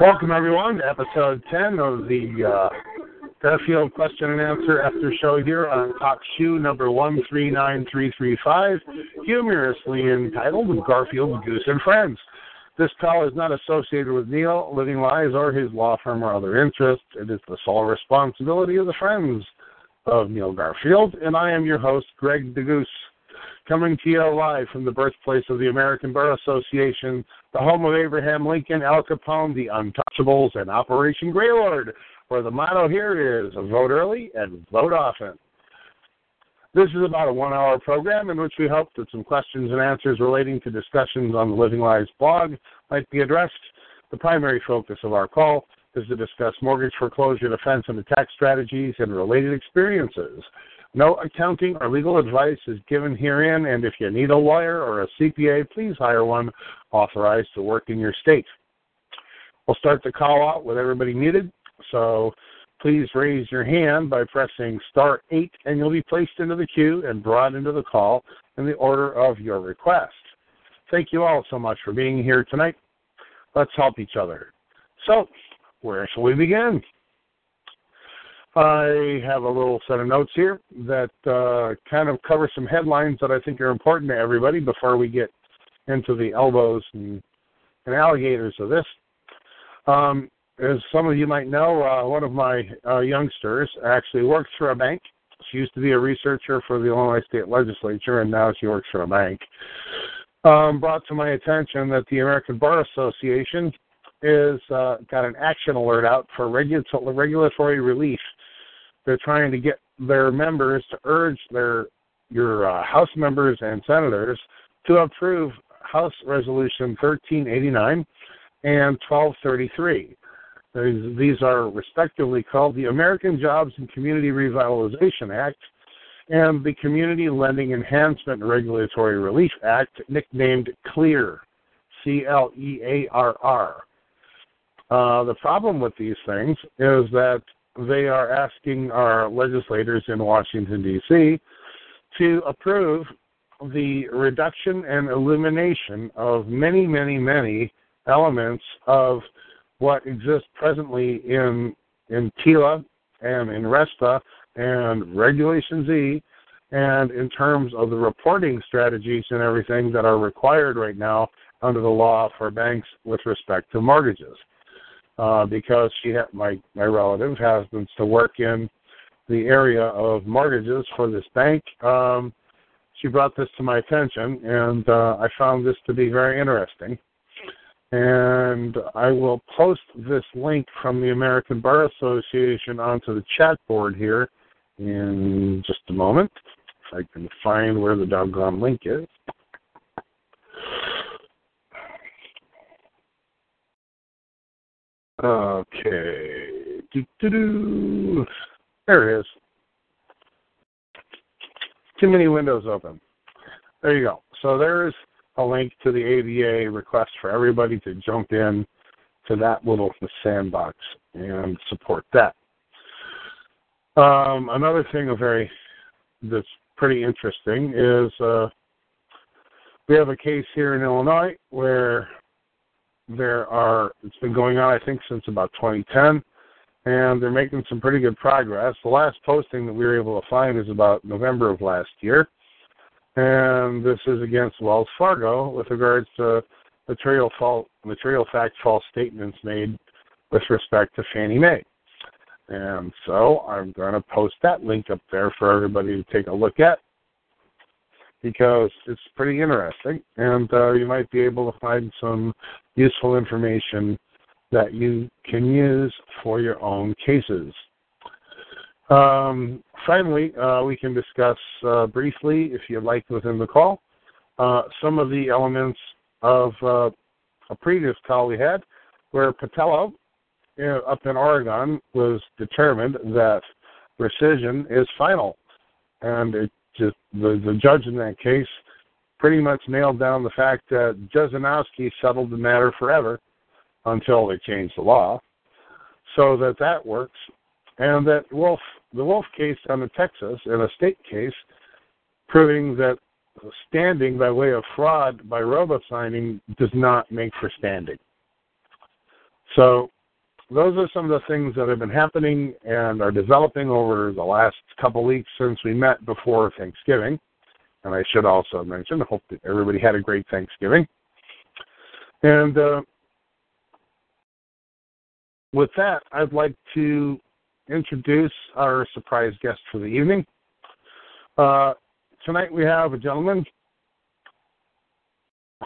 Welcome, everyone, to episode 10 of the uh, question and answer after show here on Talk Shoe number 139335, humorously entitled Garfield, Goose, and Friends. This call is not associated with Neil, Living Lies, or his law firm or other interests. It is the sole responsibility of the friends of Neil Garfield, and I am your host, Greg DeGoose, coming to you live from the birthplace of the American Bar Association, the home of Abraham Lincoln, Al Capone, the Untouchables, and Operation Greylord, where the motto here is vote early and vote often. This is about a one hour program in which we hope that some questions and answers relating to discussions on the Living Lies blog might be addressed. The primary focus of our call is to discuss mortgage foreclosure defense and attack strategies and related experiences. No accounting or legal advice is given herein, and if you need a lawyer or a CPA, please hire one authorized to work in your state. We'll start the call out with everybody muted, so please raise your hand by pressing star 8, and you'll be placed into the queue and brought into the call in the order of your request. Thank you all so much for being here tonight. Let's help each other. So, where shall we begin? I have a little set of notes here that uh, kind of cover some headlines that I think are important to everybody before we get into the elbows and, and alligators of this. Um, as some of you might know, uh, one of my uh, youngsters actually works for a bank. She used to be a researcher for the Illinois State Legislature, and now she works for a bank. Um, brought to my attention that the American Bar Association is uh, got an action alert out for regu- regulatory relief they're trying to get their members to urge their your uh, House members and senators to approve House Resolution 1389 and 1233. These, are respectively called the American Jobs and Community Revitalization Act and the Community Lending Enhancement Regulatory Relief Act, nicknamed CLEAR, C L E A R R. Uh, the problem with these things is that they are asking our legislators in Washington, D.C. to approve the reduction and elimination of many, many, many elements of what exists presently in in TILA and in RESPA and Regulation Z, and in terms of the reporting strategies and everything that are required right now under the law for banks with respect to mortgages uh, because she ha- my my relative happens to work in the area of mortgages for this bank. Um, she brought this to my attention, and uh, I found this to be very interesting. And I will post this link from the American Bar Association onto the chat board here in just a moment. If I can find where the doggone link is. Okay. Doo-doo-doo. There it is. Too many windows open. There you go. So there's a link to the ABA request for everybody to jump in to that little sandbox and support that. Um, another thing very that's pretty interesting is uh, we have a case here in Illinois where there are it's been going on I think since about 2010, and they're making some pretty good progress. The last posting that we were able to find is about November of last year, and this is against Wells Fargo with regards to material fault, material fact false statements made with respect to Fannie Mae. And so I'm going to post that link up there for everybody to take a look at because it's pretty interesting and uh, you might be able to find some useful information that you can use for your own cases. Um, finally, uh, we can discuss uh, briefly, if you'd like, within the call, uh, some of the elements of uh, a previous call we had where Patello up in Oregon was determined that rescission is final. And it just the, the judge in that case pretty much nailed down the fact that Jesinoski settled the matter forever until they changed the law, so that that works, and that Wolf, the Wolf case down in Texas, in a state case, proving that standing by way of fraud by robo signing does not make for standing. So those are some of the things that have been happening and are developing over the last couple weeks since we met before Thanksgiving. And I should also mention, I hope that everybody had a great Thanksgiving. And uh, with that, I'd like to introduce our surprise guest for the evening. Uh, tonight we have a gentleman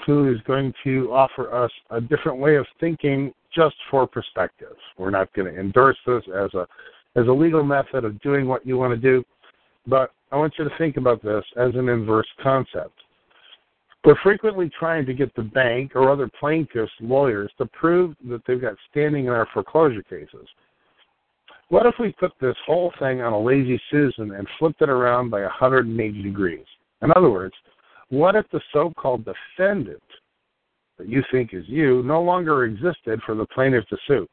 who is going to offer us a different way of thinking just for perspective. We're not going to endorse this as a as a legal method of doing what you want to do, but I want you to think about this as an inverse concept. We're frequently trying to get the bank or other plaintiffs' lawyers to prove that they've got standing in our foreclosure cases. What if we put this whole thing on a lazy Susan and flipped it around by 180 degrees? In other words, what if the so called defendant that you think is you no longer existed for the plaintiff to sue.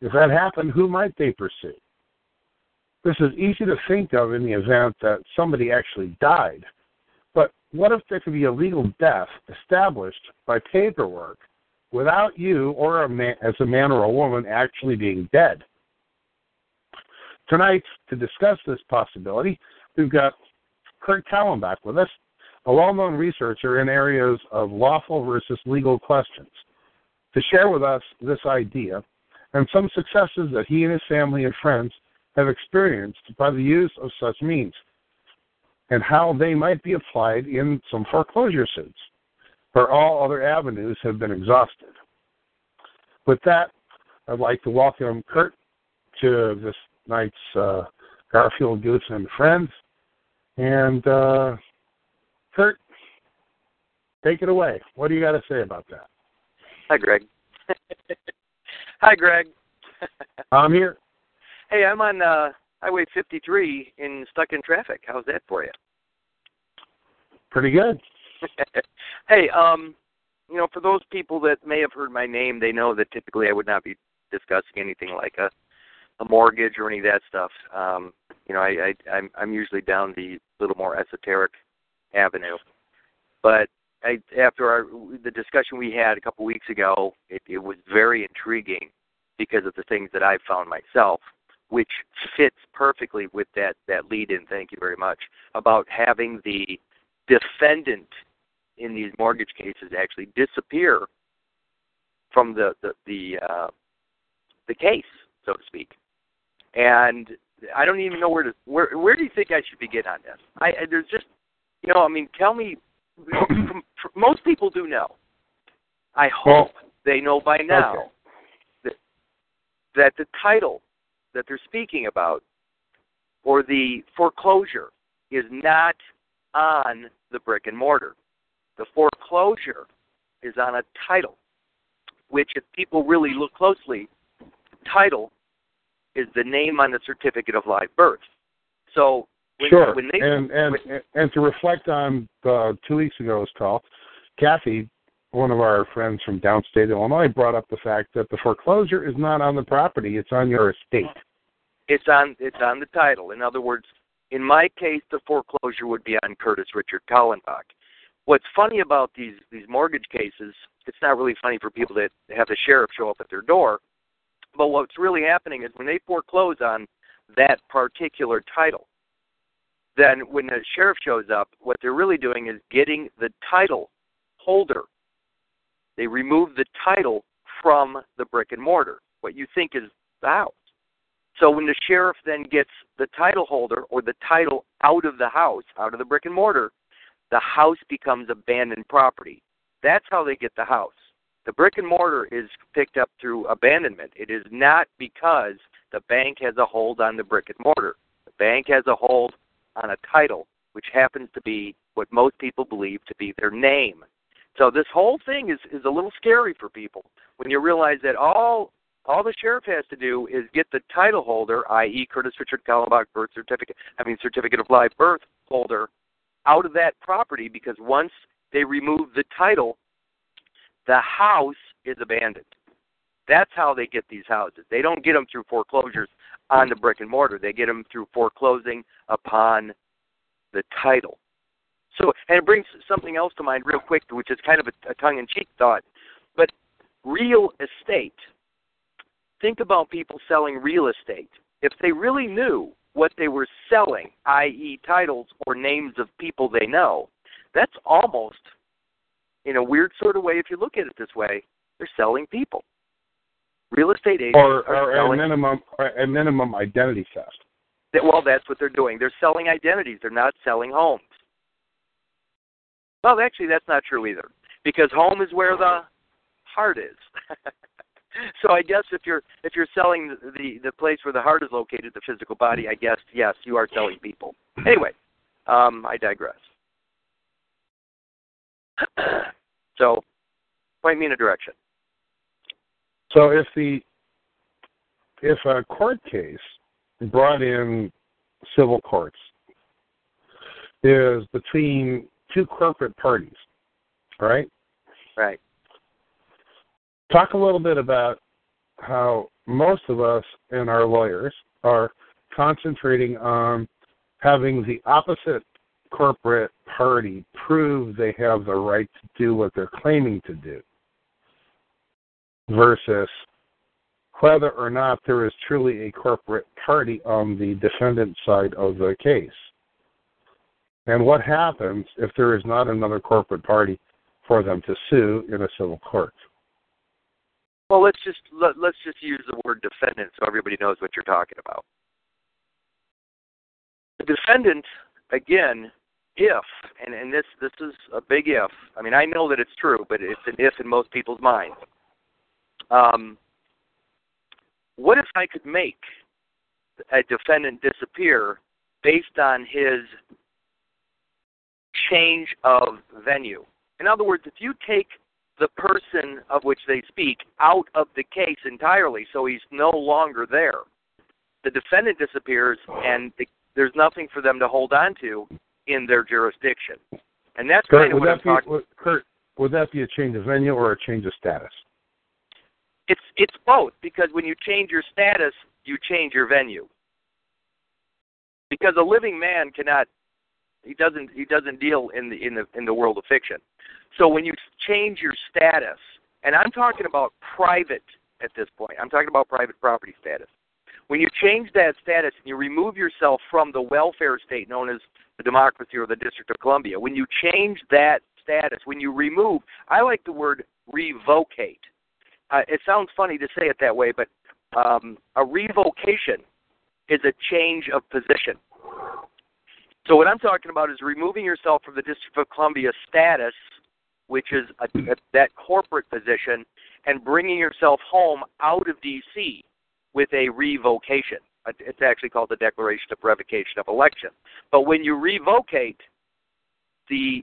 If that happened, who might they pursue? This is easy to think of in the event that somebody actually died. But what if there could be a legal death established by paperwork without you or a man, as a man or a woman actually being dead? Tonight, to discuss this possibility, we've got Kurt Kallenbach with us a well known researcher in areas of lawful versus legal questions, to share with us this idea and some successes that he and his family and friends have experienced by the use of such means, and how they might be applied in some foreclosure suits, where all other avenues have been exhausted. With that, I'd like to welcome Kurt to this night's uh, Garfield Goose and Friends. And uh, Kurt, take it away. What do you got to say about that? Hi, Greg. Hi, Greg. I'm here. Hey, I'm on uh, Highway 53 in stuck in traffic. How's that for you? Pretty good. hey, um, you know, for those people that may have heard my name, they know that typically I would not be discussing anything like a a mortgage or any of that stuff. Um, you know, I, I I'm I'm usually down the little more esoteric avenue. But I, after our, the discussion we had a couple weeks ago, it, it was very intriguing because of the things that I've found myself, which fits perfectly with that that lead in. Thank you very much about having the defendant in these mortgage cases actually disappear from the the the, uh, the case, so to speak. And I don't even know where to where where do you think I should begin on this? I there's just you know, I mean, tell me. most people do know. I hope well, they know by now okay. that that the title that they're speaking about or the foreclosure is not on the brick and mortar. The foreclosure is on a title, which, if people really look closely, title is the name on the certificate of live birth. So when, sure. When they, and and when, and to reflect on uh, two weeks ago's call, Kathy, one of our friends from downstate Illinois, brought up the fact that the foreclosure is not on the property; it's on your estate. It's on it's on the title. In other words, in my case, the foreclosure would be on Curtis Richard Kallenbach. What's funny about these these mortgage cases? It's not really funny for people that have the sheriff show up at their door. But what's really happening is when they foreclose on that particular title, then when the sheriff shows up, what they're really doing is getting the title holder. They remove the title from the brick and mortar what you think is the house. So when the sheriff then gets the title holder or the title out of the house, out of the brick and mortar, the house becomes abandoned property. That's how they get the house. The brick and mortar is picked up through abandonment. It is not because the bank has a hold on the brick and mortar. The bank has a hold on a title, which happens to be what most people believe to be their name. So this whole thing is, is a little scary for people when you realize that all all the sheriff has to do is get the title holder, i.e., Curtis Richard Kallenbach birth certificate, I mean certificate of live birth holder, out of that property because once they remove the title, the house is abandoned. That's how they get these houses. They don't get them through foreclosures on the brick and mortar. They get them through foreclosing upon the title. So, and it brings something else to mind real quick, which is kind of a, a tongue-in-cheek thought. But real estate. Think about people selling real estate. If they really knew what they were selling, i.e., titles or names of people they know, that's almost, in a weird sort of way, if you look at it this way, they're selling people. Real estate agents or, are or selling. a minimum a minimum identity theft. Well, that's what they're doing. They're selling identities. They're not selling homes. Well, actually, that's not true either, because home is where the heart is. so I guess if you're if you're selling the the place where the heart is located, the physical body, I guess yes, you are selling people. Anyway, um, I digress. so, point me in a direction. So if the if a court case brought in civil courts is between two corporate parties, right? Right. Talk a little bit about how most of us and our lawyers are concentrating on having the opposite corporate party prove they have the right to do what they're claiming to do versus whether or not there is truly a corporate party on the defendant side of the case. And what happens if there is not another corporate party for them to sue in a civil court? Well, let's just let, let's just use the word defendant so everybody knows what you're talking about. The defendant, again, if and and this this is a big if. I mean, I know that it's true, but it's an if in most people's minds. Um, what if I could make a defendant disappear based on his change of venue? In other words, if you take the person of which they speak out of the case entirely, so he's no longer there, the defendant disappears, and the, there's nothing for them to hold on to in their jurisdiction. And that's Kurt, kind of what I'm be, talking. would, Kurt, would that be a change of venue or a change of status? It's it's both because when you change your status, you change your venue. Because a living man cannot he doesn't he doesn't deal in the in the in the world of fiction. So when you change your status, and I'm talking about private at this point. I'm talking about private property status. When you change that status and you remove yourself from the welfare state known as the democracy or the District of Columbia, when you change that status, when you remove, I like the word revocate uh, it sounds funny to say it that way, but um, a revocation is a change of position. So what I'm talking about is removing yourself from the District of Columbia status, which is a, a, that corporate position, and bringing yourself home out of D.C. with a revocation. Uh, it's actually called the Declaration of Revocation of Election. But when you revocate the,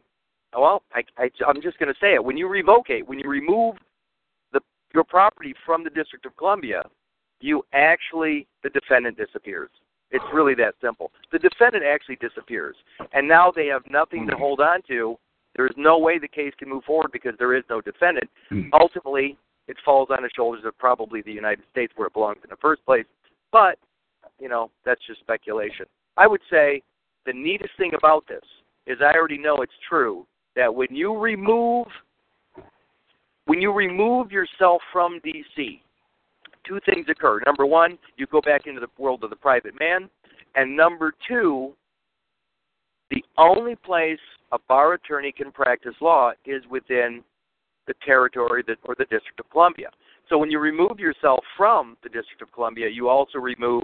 well, I, I, I'm just going to say it. When you revocate, when you remove your property from the District of Columbia, you actually, the defendant disappears. It's really that simple. The defendant actually disappears. And now they have nothing to hmm. hold on to. There is no way the case can move forward because there is no defendant. Hmm. Ultimately, it falls on the shoulders of probably the United States where it belongs in the first place. But, you know, that's just speculation. I would say the neatest thing about this is I already know it's true that when you remove when you remove yourself from DC, two things occur. Number one, you go back into the world of the private man. And number two, the only place a bar attorney can practice law is within the territory that, or the District of Columbia. So when you remove yourself from the District of Columbia, you also remove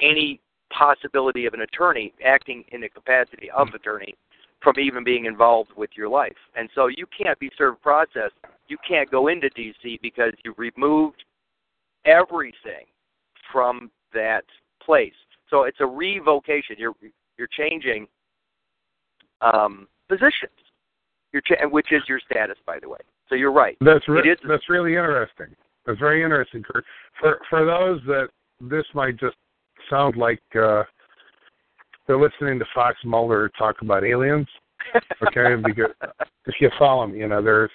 any possibility of an attorney acting in the capacity of attorney from even being involved with your life. And so you can't be served process. You can't go into DC because you've removed everything from that place. So it's a revocation. You're you're changing um, positions. You're cha- which is your status, by the way. So you're right. That's re- is- that's really interesting. That's very interesting, Kurt. For for those that this might just sound like uh, they're listening to Fox Mulder talk about aliens. Okay, because if you follow me, you know there's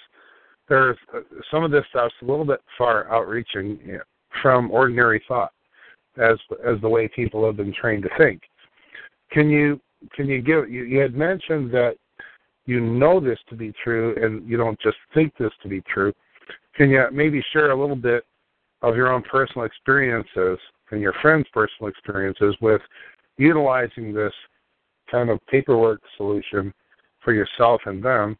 there's uh, some of this stuff's a little bit far outreaching you know, from ordinary thought, as as the way people have been trained to think. Can you can you give you, you had mentioned that you know this to be true and you don't just think this to be true. Can you maybe share a little bit of your own personal experiences and your friends' personal experiences with utilizing this kind of paperwork solution for yourself and them,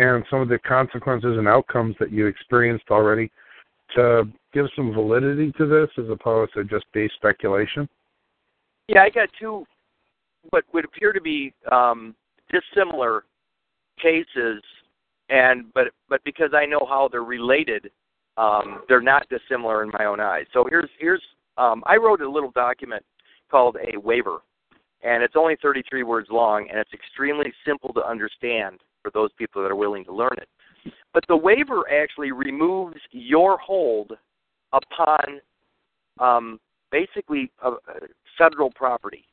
and some of the consequences and outcomes that you experienced already to give some validity to this as opposed to just base speculation? Yeah, I got two what would appear to be um, dissimilar cases, and but but because I know how they're related, um, they're not dissimilar in my own eyes. So here's here's um, I wrote a little document called a waiver, and it's only 33 words long, and it's extremely simple to understand for those people that are willing to learn it. But the waiver actually removes your hold upon um, basically a, a federal property.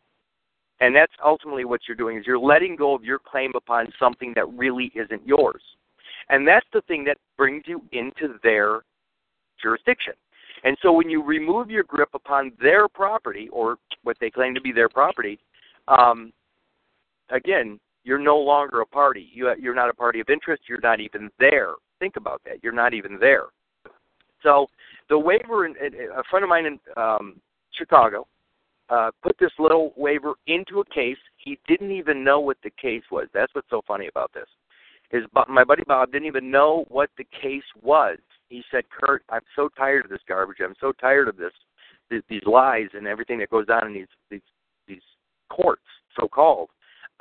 And that's ultimately what you're doing is you're letting go of your claim upon something that really isn't yours. And that's the thing that brings you into their jurisdiction. And so when you remove your grip upon their property or what they claim to be their property, um, again, you're no longer a party. You, you're not a party of interest. You're not even there. Think about that. You're not even there. So the waiver, in, a friend of mine in um, Chicago uh, put this little waiver into a case. He didn't even know what the case was. That's what's so funny about this. Is my buddy Bob didn't even know what the case was. He said, "Kurt, I'm so tired of this garbage. I'm so tired of this, these lies and everything that goes on in these these these courts, so called.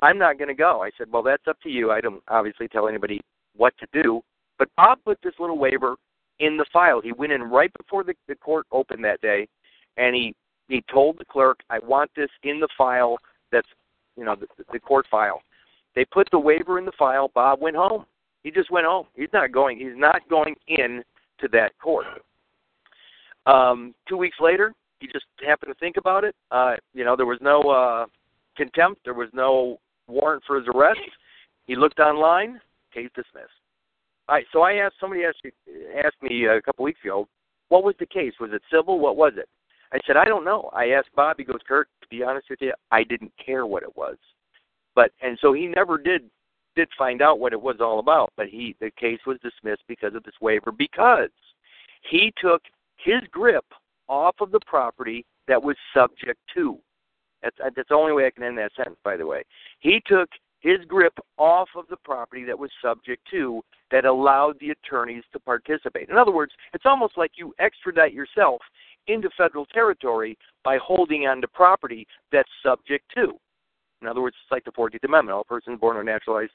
I'm not going to go." I said, "Well, that's up to you. I don't obviously tell anybody what to do." But Bob put this little waiver in the file. He went in right before the, the court opened that day, and he he told the clerk, "I want this in the file. That's you know the, the court file." They put the waiver in the file. Bob went home. He just went home. He's not going. He's not going in to that court. Um, two weeks later, he just happened to think about it. Uh, you know, there was no uh, contempt. There was no warrant for his arrest. He looked online. Case dismissed. All right. So I asked somebody asked asked me uh, a couple weeks ago, what was the case? Was it civil? What was it? I said, I don't know. I asked Bob. He goes, Kurt. To be honest with you, I didn't care what it was. But and so he never did did find out what it was all about. But he the case was dismissed because of this waiver because he took his grip off of the property that was subject to. That's uh, that's the only way I can end that sentence. By the way, he took his grip off of the property that was subject to that allowed the attorneys to participate. In other words, it's almost like you extradite yourself into federal territory by holding on to property that's subject to. In other words, it's like the 14th Amendment all persons born or naturalized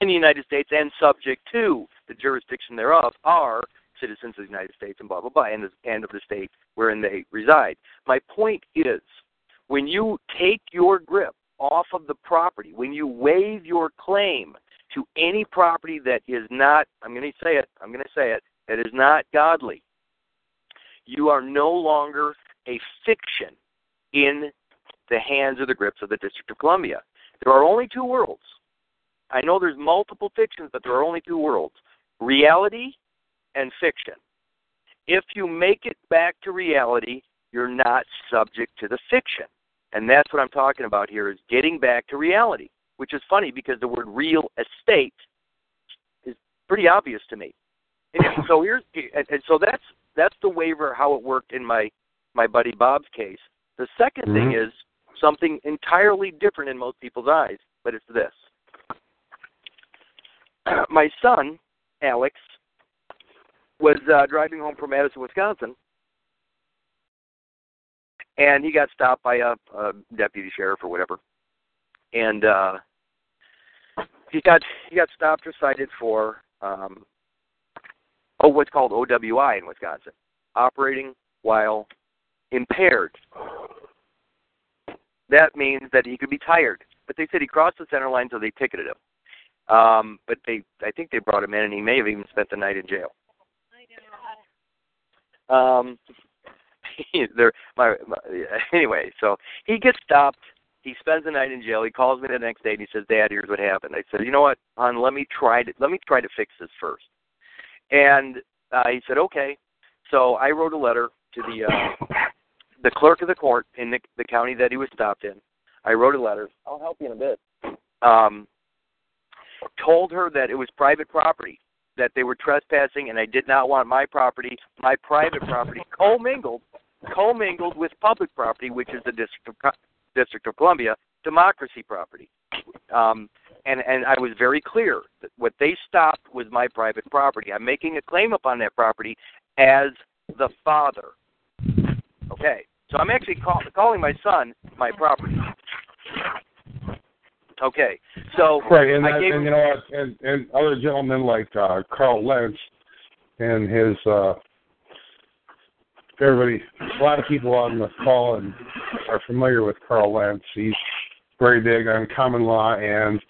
in the United States and subject to the jurisdiction thereof are citizens of the United States and blah, blah, blah, and, and of the state wherein they reside. My point is, when you take your grip off of the property, when you waive your claim to any property that is not, I'm going to say it, I'm going to say it, that is not godly, you are no longer a fiction in the hands or the grips of the District of Columbia. There are only two worlds. I know there's multiple fictions, but there are only two worlds reality and fiction. If you make it back to reality, you're not subject to the fiction. And that's what I'm talking about here is getting back to reality, which is funny because the word real estate is pretty obvious to me. And so here's and so that's that's the waiver how it worked in my my buddy Bob's case. The 2nd mm-hmm. thing is something entirely different in most people's eyes, but it's this. My son, Alex, was uh, driving home from Madison, Wisconsin, and he got stopped by a, a deputy sheriff or whatever, and uh, he got he got stopped or cited for um, oh what's called OWI in Wisconsin, operating while impaired. That means that he could be tired. But they said he crossed the center line, so they ticketed him. Um, but they, I think they brought him in, and he may have even spent the night in jail. Um, there, my, my, anyway, so he gets stopped. He spends the night in jail. He calls me the next day and he says, "Dad, here's what happened." I said, "You know what, hon? Let me try to let me try to fix this first. And uh, he said, "Okay." So I wrote a letter to the uh, the clerk of the court in the, the county that he was stopped in. I wrote a letter. I'll help you in a bit. Um, told her that it was private property, that they were trespassing, and I did not want my property, my private property, commingled, commingled with public property, which is the District of, District of Columbia democracy property. Um, and and I was very clear that what they stopped was my private property. I'm making a claim upon that property as the father. Okay, so I'm actually call, calling my son my property. Okay, so right, and, I that, gave and you know what, and, and other gentlemen like uh, Karl Lentz and his uh, everybody, a lot of people on the call and are familiar with Karl Lentz. He's very big on common law and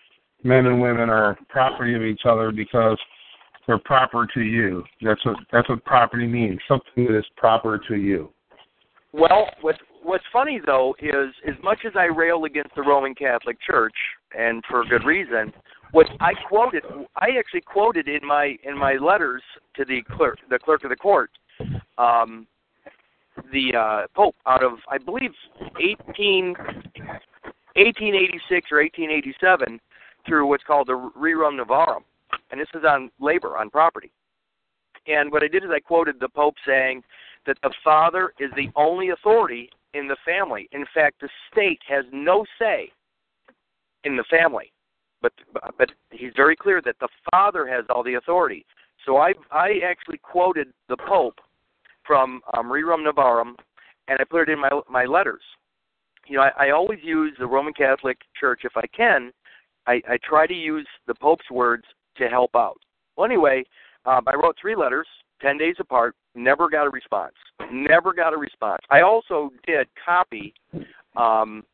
men and women are property of each other because they're proper to you. That's what that's what property means. Something that is proper to you. Well, what's what's funny though is as much as I rail against the Roman Catholic Church, and for good reason, what I quoted, I actually quoted in my in my letters to the clerk, the clerk of the court, um, the uh, Pope out of I believe 18, 1886 or 1887 through what's called the Rerum Novarum, and this is on labor on property. And what I did is I quoted the Pope saying that the father is the only authority in the family. In fact, the state has no say in the family. But but he's very clear that the father has all the authority. So I I actually quoted the Pope from um, Rerum Novarum, and I put it in my my letters. You know, I, I always use the Roman Catholic Church if I can. I, I try to use the Pope's words to help out. Well, anyway, um, I wrote three letters, ten days apart, Never got a response. Never got a response. I also did copy um,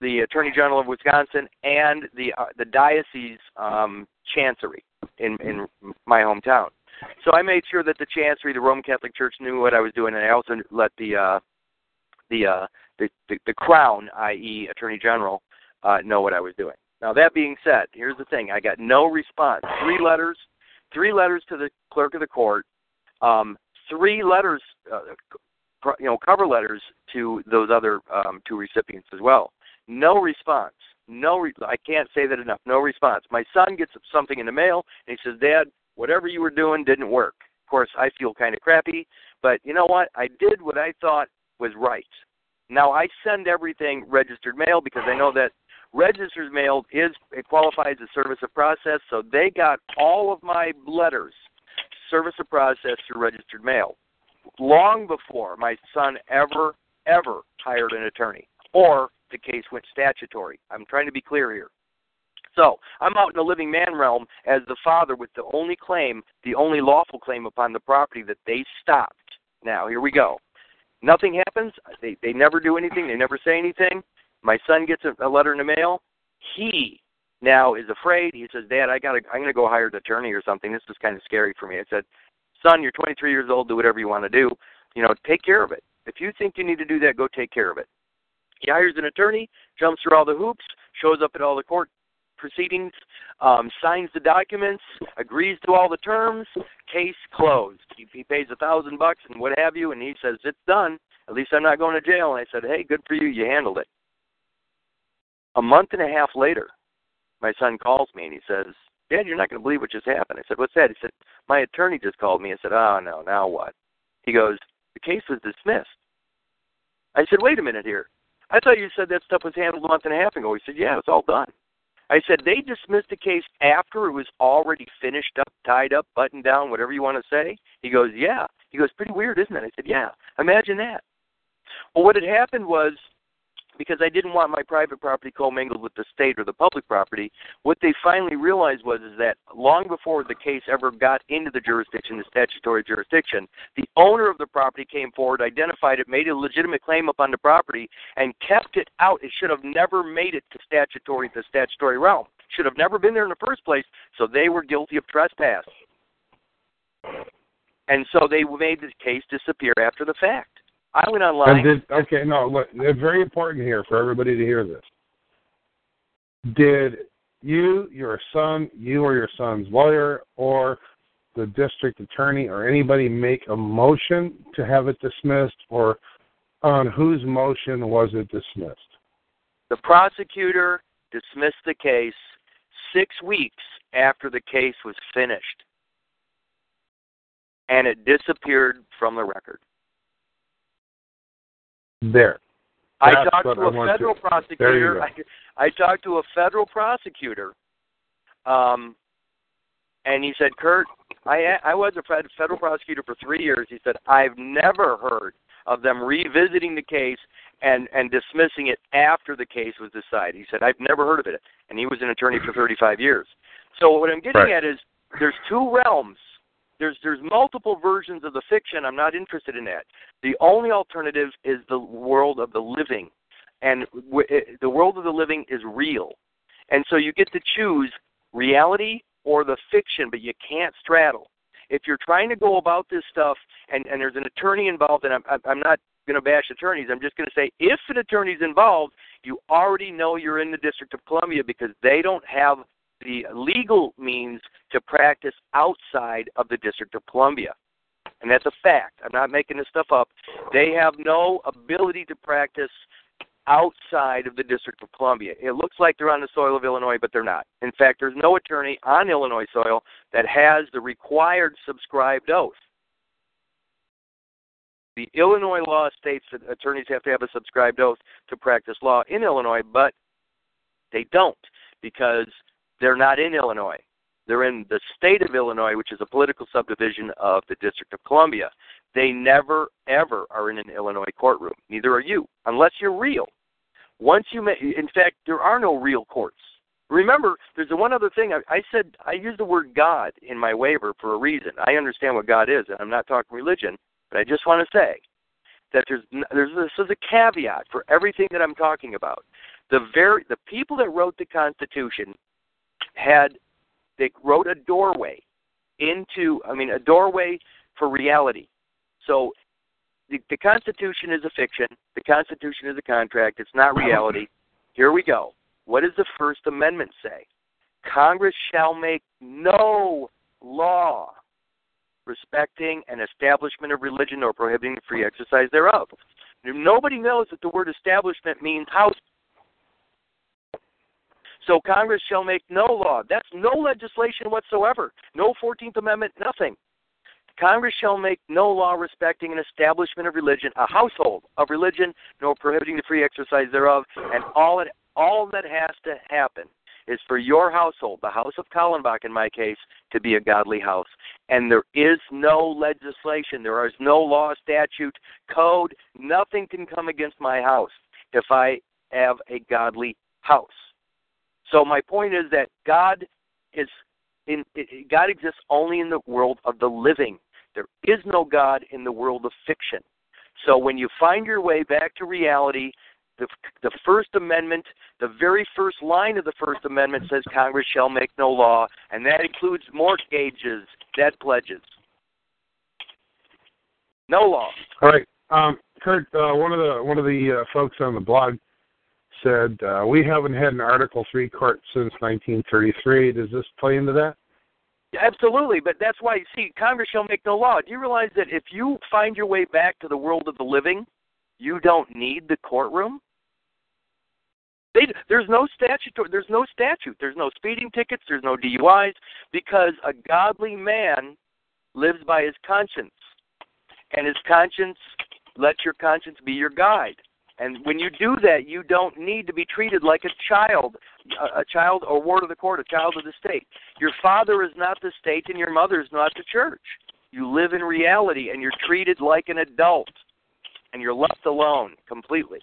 the Attorney General of Wisconsin and the uh, the diocese um, chancery in in my hometown. So I made sure that the chancery, the Roman Catholic Church, knew what I was doing, and I also let the uh, the, uh, the the the crown, i.e., Attorney General, uh, know what I was doing. Now that being said, here's the thing: I got no response. Three letters, three letters to the clerk of the court, um, three letters, uh, you know, cover letters to those other um, two recipients as well. No response. No, re- I can't say that enough. No response. My son gets something in the mail and he says, "Dad, whatever you were doing didn't work." Of course, I feel kind of crappy, but you know what? I did what I thought was right. Now I send everything registered mail because I know that registered mail is it qualifies as service of process, so they got all of my letters service of process through registered mail long before my son ever, ever hired an attorney or the case went statutory. I'm trying to be clear here. So I'm out in the living man realm as the father with the only claim, the only lawful claim upon the property that they stopped. Now, here we go. Nothing happens. They, they never do anything. They never say anything. My son gets a, a letter in the mail. He now is afraid. He says, "Dad, I got to. I'm going to go hire an attorney or something. This is kind of scary for me." I said, "Son, you're 23 years old. Do whatever you want to do. You know, take care of it. If you think you need to do that, go take care of it." He hires an attorney, jumps through all the hoops, shows up at all the court proceedings, um, signs the documents, agrees to all the terms. Case closed. He, he pays a thousand bucks and what have you, and he says it's done. At least I'm not going to jail. And I said, "Hey, good for you. You handled it." A month and a half later, my son calls me and he says, Dad, you're not going to believe what just happened. I said, What's that? He said, My attorney just called me. I said, Oh, no, now what? He goes, The case was dismissed. I said, Wait a minute here. I thought you said that stuff was handled a month and a half ago. He said, Yeah, it's all done. I said they dismissed the case after it was already finished up, tied up, buttoned down, whatever you want to say. He goes, yeah. He goes, pretty weird, isn't it? I said, yeah. Imagine that. Well, what had happened was because I didn't want my private property commingled with the state or the public property. What they finally realized was is that long before the case ever got into the jurisdiction, the statutory jurisdiction, the owner of the property came forward, identified it, made a legitimate claim upon the property, and kept it out. It should have never made it to statutory the statutory realm. Should have never been there in the first place. So they were guilty of trespass. And so they made the case disappear after the fact. I went online. Did, okay, no, look, it's very important here for everybody to hear this. Did you, your son, you or your son's lawyer, or the district attorney or anybody make a motion to have it dismissed, or on whose motion was it dismissed? The prosecutor dismissed the case six weeks after the case was finished, and it disappeared from the record. There. I talked to a federal to- prosecutor. there you I, I talked to a federal prosecutor, um, and he said, "Kurt, I I was a federal prosecutor for three years." He said, "I've never heard of them revisiting the case and and dismissing it after the case was decided." He said, "I've never heard of it," and he was an attorney for 35 years. So what I'm getting Right. at is there's two realms. There's there's multiple versions of the fiction. I'm not interested in that. The only alternative is the world of the living, and w- it- the world of the living is real, and so you get to choose reality or the fiction, but you can't straddle. If you're trying to go about this stuff, and and there's an attorney involved, and I'm I'm- I'm not going to bash attorneys. I'm just going to say if an attorney's involved, you already know you're in the District of Columbia because they don't have the legal means to practice outside of the District of Columbia. And that's a fact. I'm not making this stuff up. They have no ability to practice outside of the District of Columbia. It looks like they're on the soil of Illinois, but they're not. In fact, there's no attorney on Illinois soil that has the required subscribed oath. The Illinois law states that attorneys have to have a subscribed oath to practice law in Illinois, but they don't because they're not in Illinois. They're in the state of Illinois, which is a political subdivision of the District of Columbia. They never, ever are in an Illinois courtroom. Neither are you, unless you're real. Once you, ma- in fact, there are no real courts. Remember, there's the one other thing. I, I said I used the word God in my waiver for a reason. I understand what God is, and I'm not talking religion, but I just want to say that there's there's this is a caveat for everything that I'm talking about. The very the people that wrote the Constitution had they wrote a doorway into I mean a doorway for reality. So the, the Constitution is a fiction. The Constitution is a contract. It's not reality. Here we go. What does the First Amendment say? Congress shall make no law respecting an establishment of religion or prohibiting the free exercise thereof. Nobody knows that the word establishment means house. So Congress shall make no law. That's no legislation whatsoever. No 14th Amendment, nothing. Congress shall make no law respecting an establishment of religion, a household of religion, nor prohibiting the free exercise thereof. And all it, all that has to happen is for your household, the house of Kallenbach in my case, to be a godly house. And there is no legislation, there is no law, statute, code, nothing can come against my house if I have a godly house. So my point is that God is in God exists only in the world of the living. There is no God in the world of fiction. So when you find your way back to reality, the, the First Amendment, the very first line of the First Amendment says Congress shall make no law, and that includes mortgages, debt pledges. No law. All right, um, Kurt. Uh, one of the one of the uh, folks on the blog said uh, we haven't had an Article Three court since 1933. Does this play into that? Absolutely, but that's why, see, Congress shall make no law. Do you realize that if you find your way back to the world of the living, you don't need the courtroom? They, there's no statute. There's no statute. There's no speeding tickets. There's no DUIs because a godly man lives by his conscience, and his conscience. Let your conscience be your guide. And when you do that, you don't need to be treated like a child, a, child or ward of the court, a child of the state. Your father is not the state, and your mother is not the church. You live in reality, and you're treated like an adult, and you're left alone completely.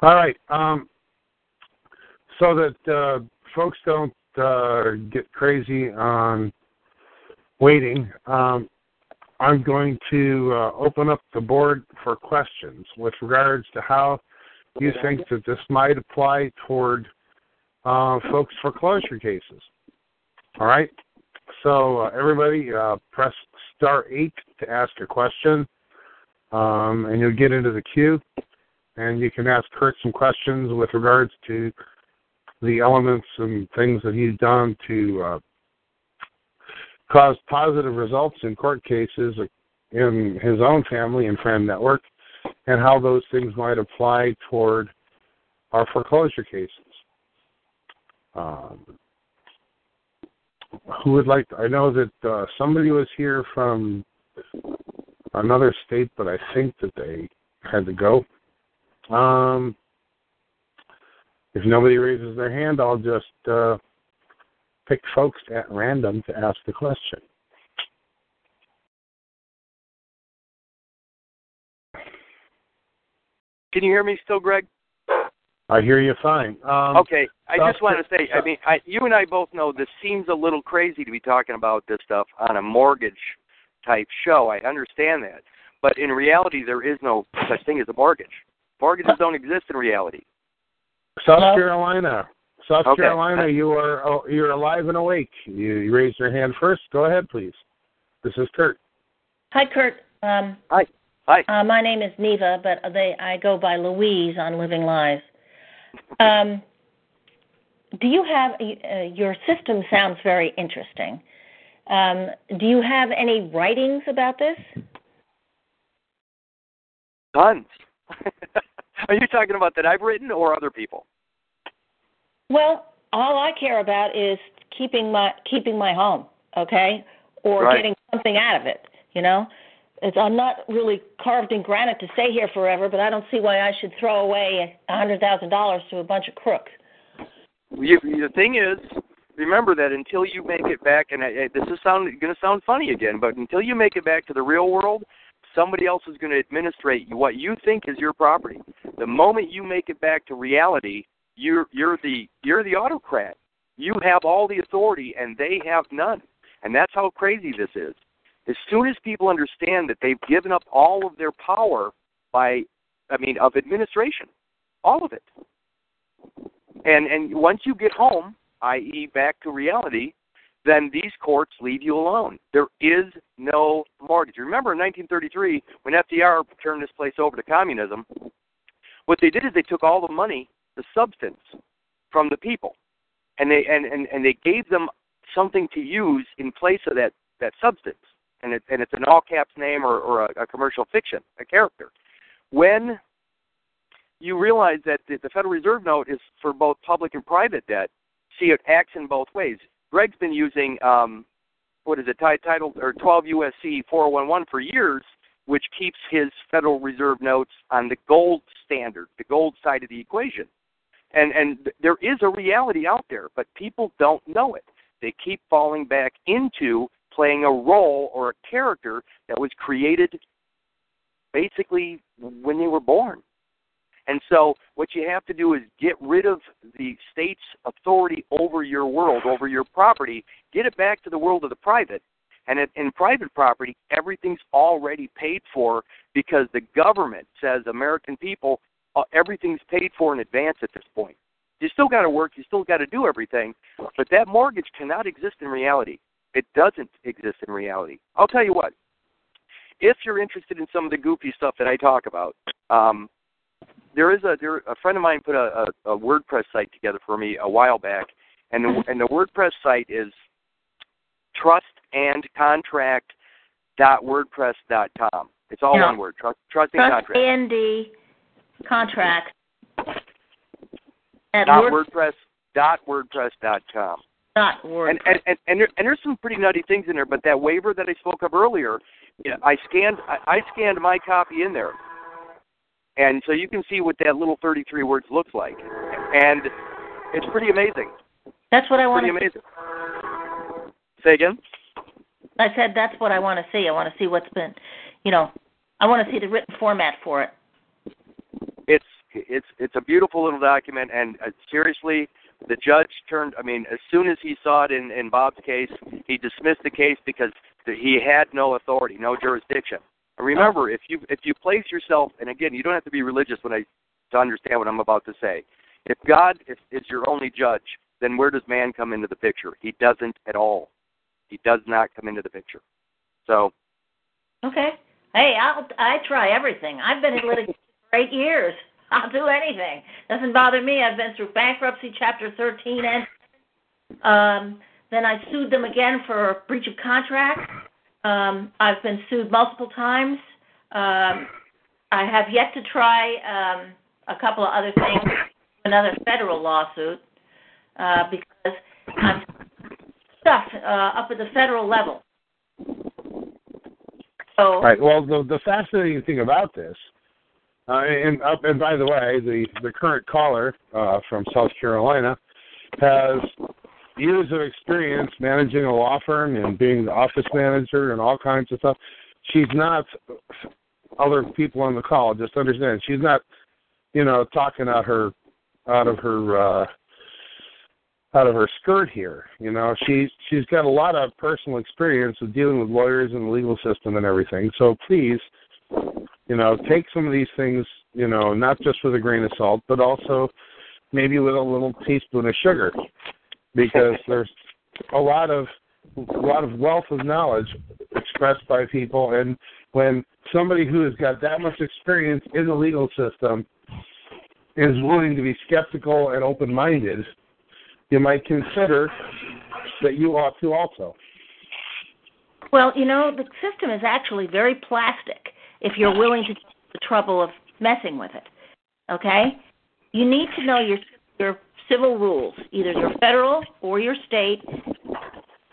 All right. Um, so that uh, folks don't uh, get crazy on waiting, um, I'm going to uh, open up the board for questions with regards to how you think that this might apply toward uh, folks' foreclosure cases. All right. So uh, everybody, uh, press star eight to ask a question, um, and you'll get into the queue, and you can ask Kurt some questions with regards to the elements and things that he's done to uh, cause positive results in court cases in his own family and friend network, and how those things might apply toward our foreclosure cases. Um, who would like? To, I know that uh, somebody was here from another state, but I think that they had to go. Um, if nobody raises their hand, I'll just uh, pick folks at random to ask the question. Can you hear me still, Greg? I hear you fine. Um, okay, I just want to say, I mean, I, you and I both know this seems a little crazy to be talking about this stuff on a mortgage type show. I understand that, but in reality, there is no such thing as a mortgage. Mortgages don't exist in reality. South Carolina, South Okay. Carolina, you are oh, you're alive and awake. You, you raised your hand first. Go ahead, please. This is Kurt. Hi, Kurt. Um, Hi. Hi. uh, my name is Neva, but they I go by Louise on Living Lies. Um, do you have uh, your system sounds very interesting? Um, do you have any writings about this? Tons. Are you talking about that I've written or other people? Well, all I care about is keeping my keeping my home, okay, or Right. getting something out of it. You know, it's, I'm not really carved in granite to stay here forever, but I don't see why I should throw away a hundred thousand dollars to a bunch of crooks. You, the thing is, remember that until you make it back, and I, I, this is sound going to sound funny again, but until you make it back to the real world, somebody else is going to administrate what you think is your property. The moment you make it back to reality, you're you're the you're the autocrat. You have all the authority, and they have none. And that's how crazy this is. As soon as people understand that they've given up all of their power by, I mean, of administration, all of it. And and once you get home, i.e., back to reality, then these courts leave you alone. There is no mortgage. Remember in 1933 when FDR turned this place over to communism, what they did is they took all the money, the substance, from the people, and they and and, and they gave them something to use in place of that that substance, and it and it's an all caps name or, or a, a commercial fiction, a character. When you realize that the, the Federal Reserve note is for both public and private debt. See, it acts in both ways. Greg's been using um, what is it, ti- title or 12 USC 4011 for years, which keeps his Federal Reserve notes on the gold standard, the gold side of the equation. And and there is a reality out there, but people don't know it. They keep falling back into playing a role or a character that was created basically when they were born. And so, what you have to do is get rid of the state's authority over your world, over your property, get it back to the world of the private. And in- private property, everything's already paid for because the government says American people, uh, everything's paid for in advance at this point. You still got to work, you still got to do everything, but that mortgage cannot exist in reality. It doesn't exist in reality. I'll tell you what. If you're interested in some of the goofy stuff that I talk about, um, there is a there, a friend of mine put a, a, a WordPress site together for me a while back, and the, and the WordPress site is trustandcontract.wordpress.com. It's all Yeah. one word. Trust, trust and Trust contract. AND contract at Dot Word- WordPress. Dot WordPress.com. not WordPress. And and and, and, there, and there's some pretty nutty things in there. But that waiver that I spoke of earlier, yeah, I scanned I, I scanned my copy in there, and so you can see what that little 33 words looks like, and it's pretty amazing. That's what I want Pretty to. amazing. Say again. I said that's what I want to see. I want to see what's been, you know, I want to see the written format for it. It's it's it's a beautiful little document, and uh, seriously, the judge turned. I mean, as soon as he saw it in in Bob's case, he dismissed the case because he had no authority, no jurisdiction. And remember, if you if you place yourself, and again, you don't have to be religious when I to understand what I'm about to say. If God is, is your only judge, then where does man come into the picture? He doesn't at all. He does not come into the picture. So Okay. Hey, I'll I try everything. I've been in litigation eight years. I'll do anything. Doesn't bother me. I've been through bankruptcy, Chapter 13, and um, then I sued them again for breach of contract. Um, I've been sued multiple times. Um, I have yet to try um, a couple of other things, another federal lawsuit, uh, because I'm stuff uh, up at the federal level. So. Well, the the fascinating thing about this, uh, and up and by the way, the the current caller uh, from South Carolina has years of experience managing a law firm and being the office manager and all kinds of stuff. She's not other people on the call. Just understand, she's not, you know, talking out her out of her uh, out of her skirt here. You know, she's she's got a lot of personal experience with dealing with lawyers and the legal system and everything. So please, you know, take some of these things, you know, not just with a grain of salt, but also maybe with a little teaspoon of sugar, because there's a lot of a lot of wealth of knowledge expressed by people, and when somebody who has got that much experience in the legal system is willing to be skeptical and open-minded, you might consider that you ought to also. Well, you know, the system is actually very plastic if you're willing to take the trouble of messing with it. Okay? You need to know your your civil rules, either your federal or your state.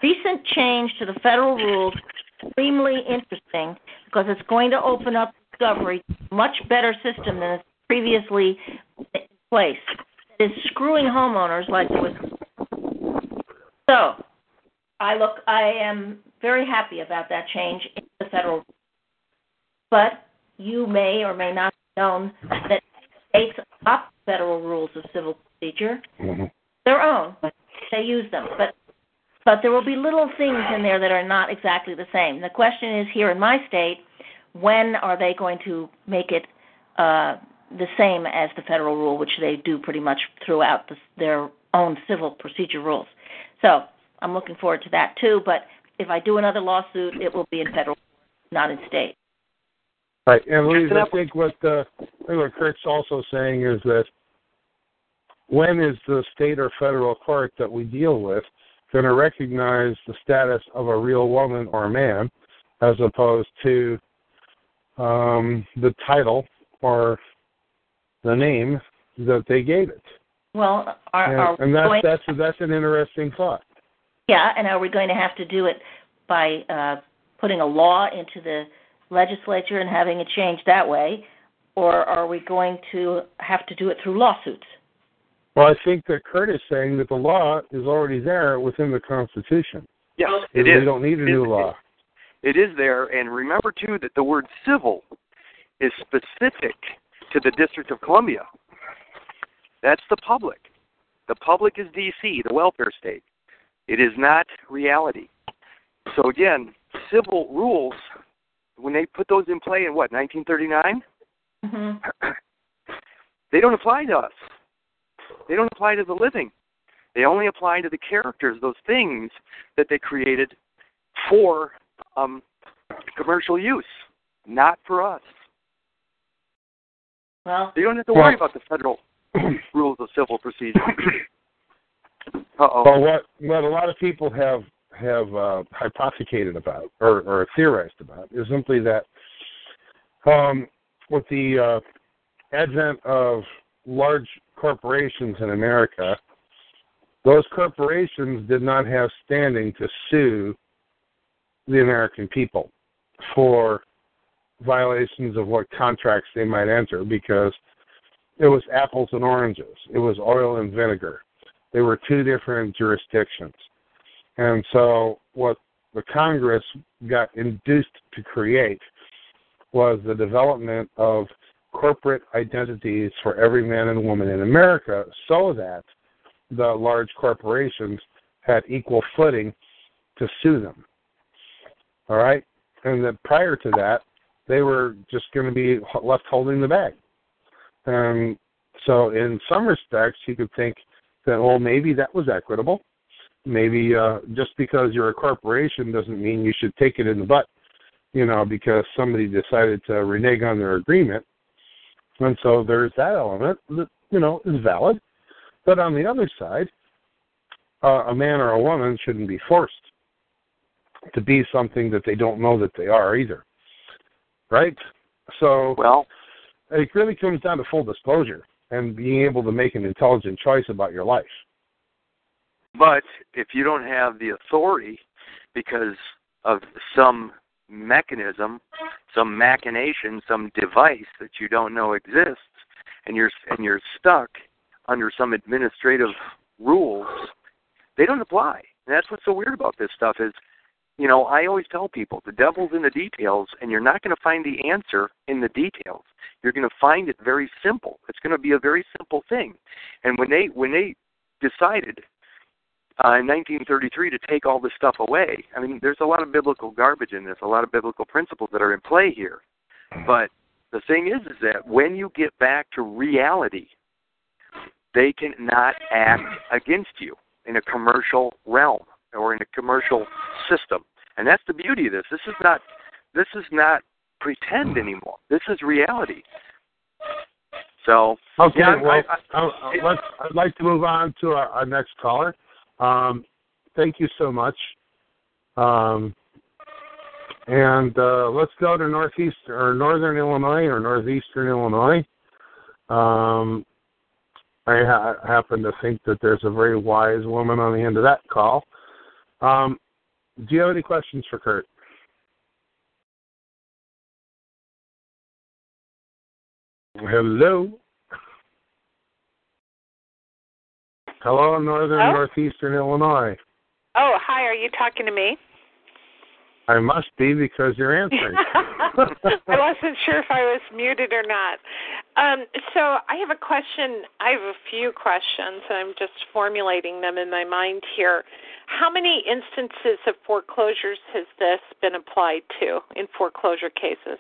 Recent change to the federal rules extremely interesting because it's going to open up discovery much better system than is previously in place. It is screwing homeowners like it was. So, I look. I am very happy about that change in the federal. But you may or may not have known that states adopt federal rules of civil procedure, Mm-hmm. their own. They use them, but but there will be little things in there that are not exactly the same. The question is here in my state, when are they going to make it uh, the same as the federal rule, which they do pretty much throughout the, their own civil procedure rules. So I'm looking forward to that too. But if I do another lawsuit, it will be in federal, not in state. Right, and Louise, I think what uh, I think what Kurt's also saying is that when is the state or federal court that we deal with going to recognize the status of a real woman or man, as opposed to um, the title or the name that they gave it? Well, are, And, are and we that's going, that's that's an interesting thought. yeah, and are we going to have to do it by uh, putting a law into the legislature and having it changed that way, or are we going to have to do it through lawsuits? Well, I think that Kurt is saying that the law is already there within the Constitution. yes, it is. We don't need a new It- law. It is there, and remember too that the word civil is specific to the District of Columbia. That's the public. The public is D.C., the welfare state. It is not reality. So again, civil rules, when they put those in play in what 1939, Mm-hmm. they don't apply to us. They don't apply to the living. They only apply to the characters, those things that they created for um, commercial use, not for us. Well, You don't have to worry Well- about the federal rules of civil procedure. Uh oh. Well, what what a lot of people have have uh, hypothecated about or, or theorized about is simply that um, with the uh, advent of large corporations in America, those corporations did not have standing to sue the American people for violations of what contracts they might enter because it was apples and oranges. It was oil and vinegar. They were two different jurisdictions. And so what the Congress got induced to create was the development of corporate identities for every man and woman in America so that the large corporations had equal footing to sue them. All right? And that prior to that, they were just going to be left holding the bag. And so, in some respects, you could think that, well, maybe that was equitable. Maybe uh, just because you're a corporation doesn't mean you should take it in the butt, you know, because somebody decided to renege on their agreement. And so there's that element that, you know, is valid. But on the other side, uh, a man or a woman shouldn't be forced to be something that they don't know that they are either. Right? So Well, it really comes down to full disclosure and being able to make an intelligent choice about your life. But if you don't have the authority because of some mechanism, some machination, some device that you don't know exists, and you're and you're stuck under some administrative rules, they don't apply. And that's what's so weird about this stuff is, you know, I always tell people the devil's in the details, and you're not going to find the answer in the details. You're going to find it very simple. It's going to be a very simple thing. And when they when they decided uh, in 1933 to take all this stuff away. I mean, there's a lot of biblical garbage in this, a lot of biblical principles that are in play here. But the thing is, is that when you get back to reality, they cannot act against you in a commercial realm or in a commercial system. And that's the beauty of this. This is not this is not pretend anymore. This is reality. So Okay, yeah, well, I, I, uh, let's, I'd like to move on to our, our next caller. Um, thank you so much. Um, and uh, let's go to northeast or northern Illinois or northeastern Illinois. Um, I ha- happen to think that there's a very wise woman on the end of that call. Um, do you have any questions for Kurt? Hello. Hello, northern Oh? northeastern Illinois. Oh, hi. Are you talking to me? I must be because you're answering. I wasn't sure if I was muted or not. Um, so I have a question. I have a few questions, and I'm just formulating them in my mind here. How many instances of foreclosures has this been applied to in foreclosure cases?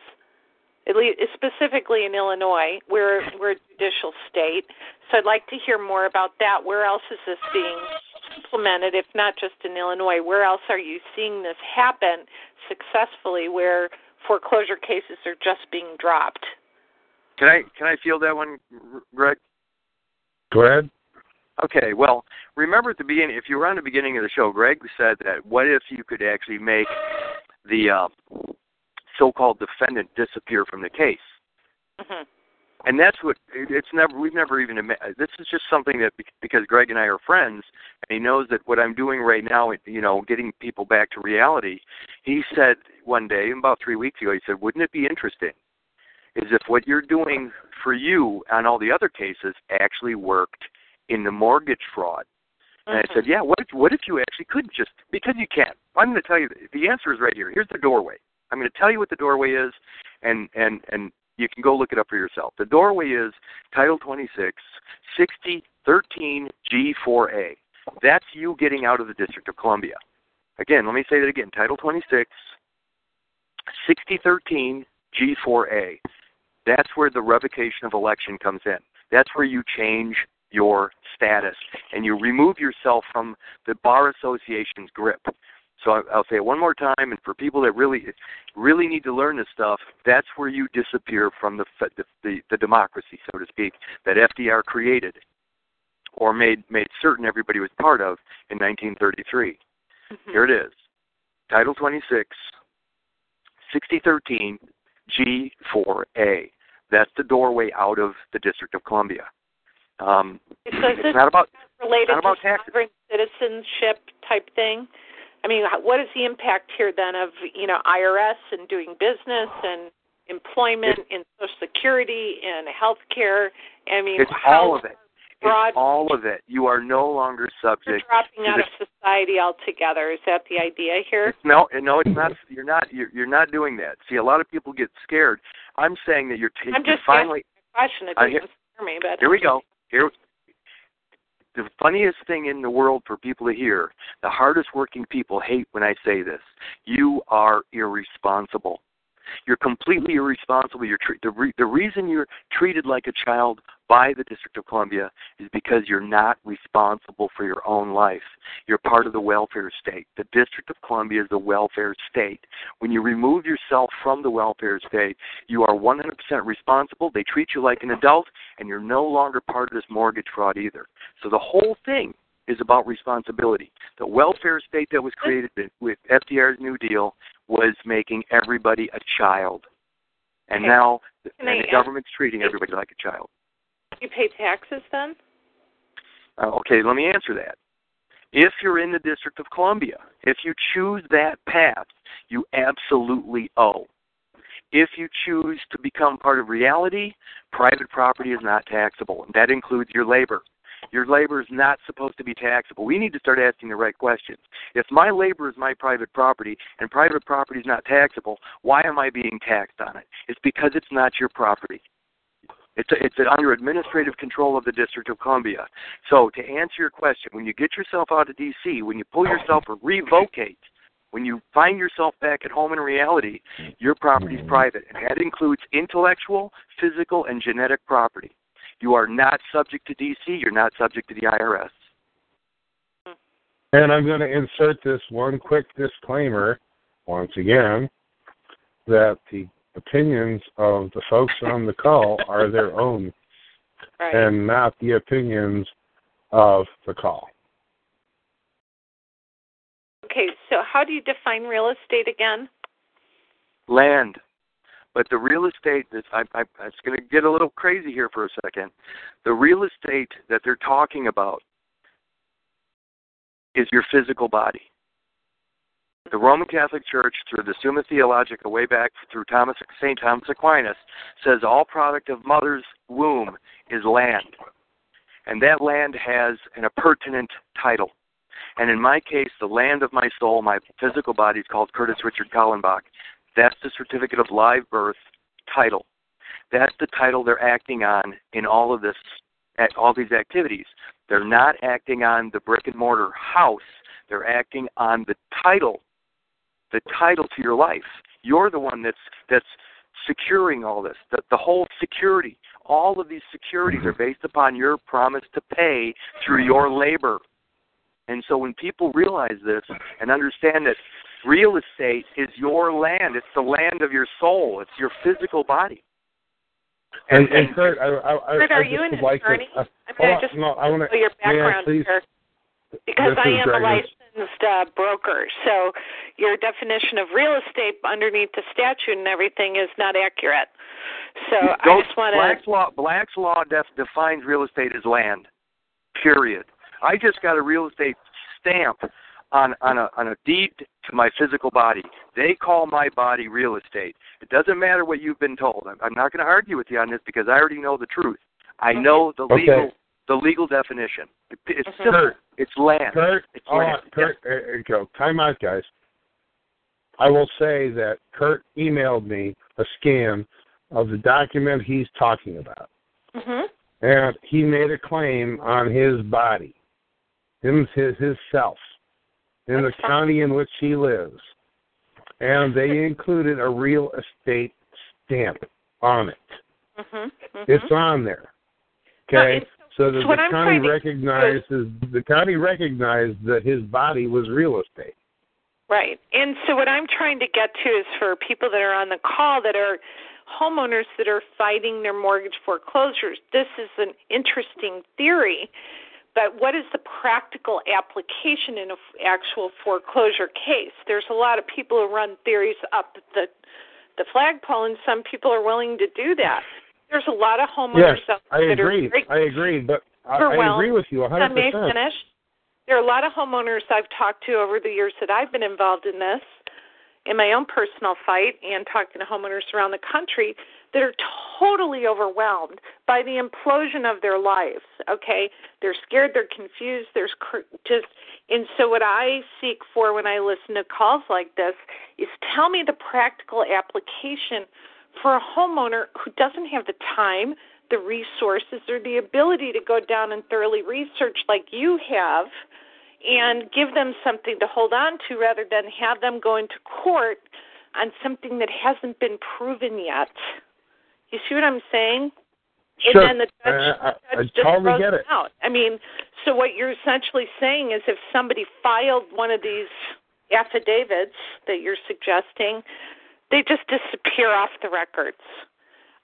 At least specifically in Illinois, we're we're a judicial state, so I'd like to hear more about that. Where else is this being implemented, if not just in Illinois? Where else are you seeing this happen successfully where foreclosure cases are just being dropped? can I can I field that one, Greg? Go ahead. Okay, well, remember at the beginning, if you were on the beginning of the show, Greg said that what if you could actually make the uh, so-called defendant disappear from the case? hmm And that's what it's never. We've never even. This is just something that because Greg and I are friends, and he knows that what I'm doing right now, you know, getting people back to reality. He said one day, about three weeks ago, he said, "Wouldn't it be interesting, is if what you're doing for you on all the other cases actually worked in the mortgage fraud?" And I said, "Yeah. What if what if you actually could just because you can? I'm going to tell you the answer is right here. Here's the doorway. I'm going to tell you what the doorway is, and and and you can go look it up for yourself. The doorway is Title 26, 6013 G4A. That's you getting out of the District of Columbia. Again, let me say that again. Title 26, 6013 G4A. That's where the revocation of election comes in. That's where you change your status and you remove yourself from the bar association's grip. So I'll say it one more time, and for people that really, really need to learn this stuff, that's where you disappear from the the, the, the democracy, so to speak, that FDR created or made made certain everybody was part of in 1933. Here it is, Title 26, 6013 G4A. That's the doorway out of the District of Columbia. Um, So it's not about related not about to taxes. citizenship type thing? I mean, what is the impact here then of you know IRS and doing business and employment and Social Security and health care? I mean, it's all of it. broad- It's all of it. You are no longer you're subject dropping out the of society altogether. Is that the idea here? It's no, no, it's not. You're not. You're, you're not doing that. See, a lot of people get scared. I'm saying that you're taking. I'm just finally. Question. It doesn't hear- scare me, but Here we go. Here. The funniest thing in the world for people to hear, the hardest working people hate when I say this. You are irresponsible. You're completely irresponsible. You're tre- the, re- the reason you're treated like a child by the District of Columbia is because you're not responsible for your own life. You're part of the welfare state. The District of Columbia is the welfare state. When you remove yourself from the welfare state, you are 100% responsible. They treat you like an adult, and you're no longer part of this mortgage fraud either. So the whole thing is about responsibility. The welfare state that was created with FDR's New Deal was making everybody a child. And Okay. now and the government's treating everybody like a child. You pay taxes then? Uh, okay, let me answer that. If you're in the District of Columbia, if you choose that path, you absolutely owe. If you choose to become part of reality, private property is not taxable, and that includes your labor. Your labor is not supposed to be taxable. We need to start asking the right questions. If my labor is my private property and private property is not taxable, why am I being taxed on it? It's because it's not your property. It's a, it's under administrative control of the District of Columbia. So to answer your question, when you get yourself out of D.C., when you pull yourself or revocate, when you find yourself back at home in reality, your property is mm-hmm. private, and that includes intellectual, physical, and genetic property. You are not subject to D.C. You're not subject to the IRS. And I'm going to insert this one quick disclaimer once again that the opinions of the folks on the call are their own Right. and not the opinions of the call. okay, so how do you define real estate again? land. But the real estate that I, I, it's going to get a little crazy here for a second. The real estate that they're talking about is your physical body. The Roman Catholic Church, through the Summa Theologica, way back through Thomas Saint Thomas Aquinas, says all product of mother's womb is land, and that land has an appurtenant title. And in my case, the land of my soul, my physical body, is called Curtis Richard Kallenbach. That's the certificate of live birth title. That's the title they're acting on in all of this, at all these activities. They're not acting on the brick and mortar house. They're acting on the title, the title to your life. You're the one that's that's securing all this. The, the whole security, all of these securities are based upon your promise to pay through your labor. And so when people realize this and understand that real estate is your land, it's the land of your soul, it's your physical body. And, and Kurt, I, I, Kurt, I are just you an like attorney? to. Uh, I mean, hold I on, just no, I want know your to. May I background please? here. Because I am a Gregor. Licensed uh, broker, so your definition of real estate underneath the statute and everything is not accurate. So I just want to. Black's to. law, Black's law def, defines real estate as land. Period. I just got a real estate stamp on on a on a deed to my physical body. They call my body real estate. It doesn't matter what you've been told. I'm, I'm not going to argue with you on this because I already know the truth. I know the Okay. legal the legal definition. It, it's Mhm. simple. Kurt, It's land. Kurt, It's hold land. on, Kurt, uh, uh, go. Time out, guys. I will say that Kurt emailed me a scan of the document he's talking about, hmm and he made a claim on his body, him, his, his self, in the fine. county in which he lives, and they included a real estate stamp on it. hmm hmm It's on there. No, Okay, it's- so that so the I'm county to- recognizes the county recognized that his body was real estate. Right. And so what I'm trying to get to is for people that are on the call that are homeowners that are fighting their mortgage foreclosures. This is an interesting theory, but what is the practical application in an actual foreclosure case? There's a lot of people who run theories up the the flagpole and some people are willing to do that. There's a lot of homeowners yes, out there I agree. I agree, but I, I agree with you a I may 100%. finish. There are a lot of homeowners I've talked to over the years that I've been involved in this, in my own personal fight, and talking to homeowners around the country that are totally overwhelmed by the implosion of their lives. Okay, they're scared, they're confused, there's cr- just, and so what I seek for when I listen to calls like this is tell me the practical application for a homeowner who doesn't have the time, the resources, or the ability to go down and thoroughly research like you have and give them something to hold on to rather than have them go into court on something that hasn't been proven yet. You see what I'm saying? Sure. And then the judge, I, I, I judge just totally throws get it. out. I mean, so what you're essentially saying is if somebody filed one of these affidavits that you're suggesting, they just disappear off the records.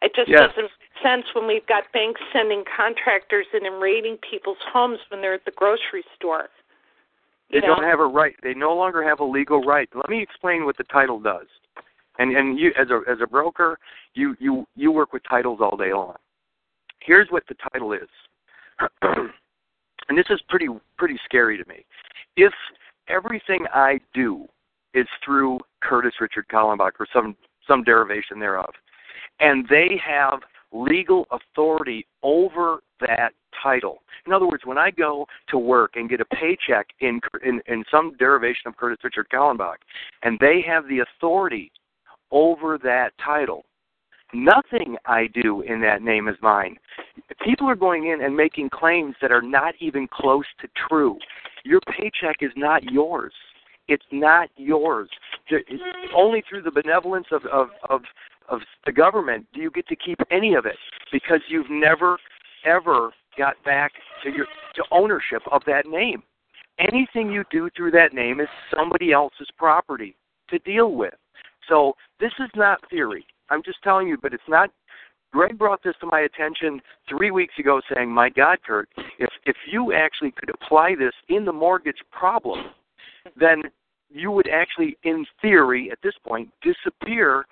It just Yes. doesn't make sense when we've got banks sending contractors in and raiding people's homes when they're at the grocery store. They know? don't have a right. They no longer have a legal right. Let me explain what the title does. And and you as a as a broker, you you you work with titles all day long. Here's what the title is. and this is pretty pretty scary to me. If everything I do is through Curtis Richard Kallenbach or some some derivation thereof, and they have legal authority over that title. In other words, when I go to work and get a paycheck in in, in some derivation of Curtis Richard Kallenbach, and they have the authority over that title, nothing I do in that name is mine. People are going in and making claims that are not even close to true. Your paycheck is not yours. It's not yours. Only through the benevolence of, of, of, of the government do you get to keep any of it because you've never, ever got back to your to ownership of that name. Anything you do through that name is somebody else's property to deal with. So this is not theory. I'm just telling you, but it's not. Greg brought this to my attention three weeks ago, saying, "My God, Kurt, if if you actually could apply this in the mortgage problem, then you would actually, in theory, at this point, disappear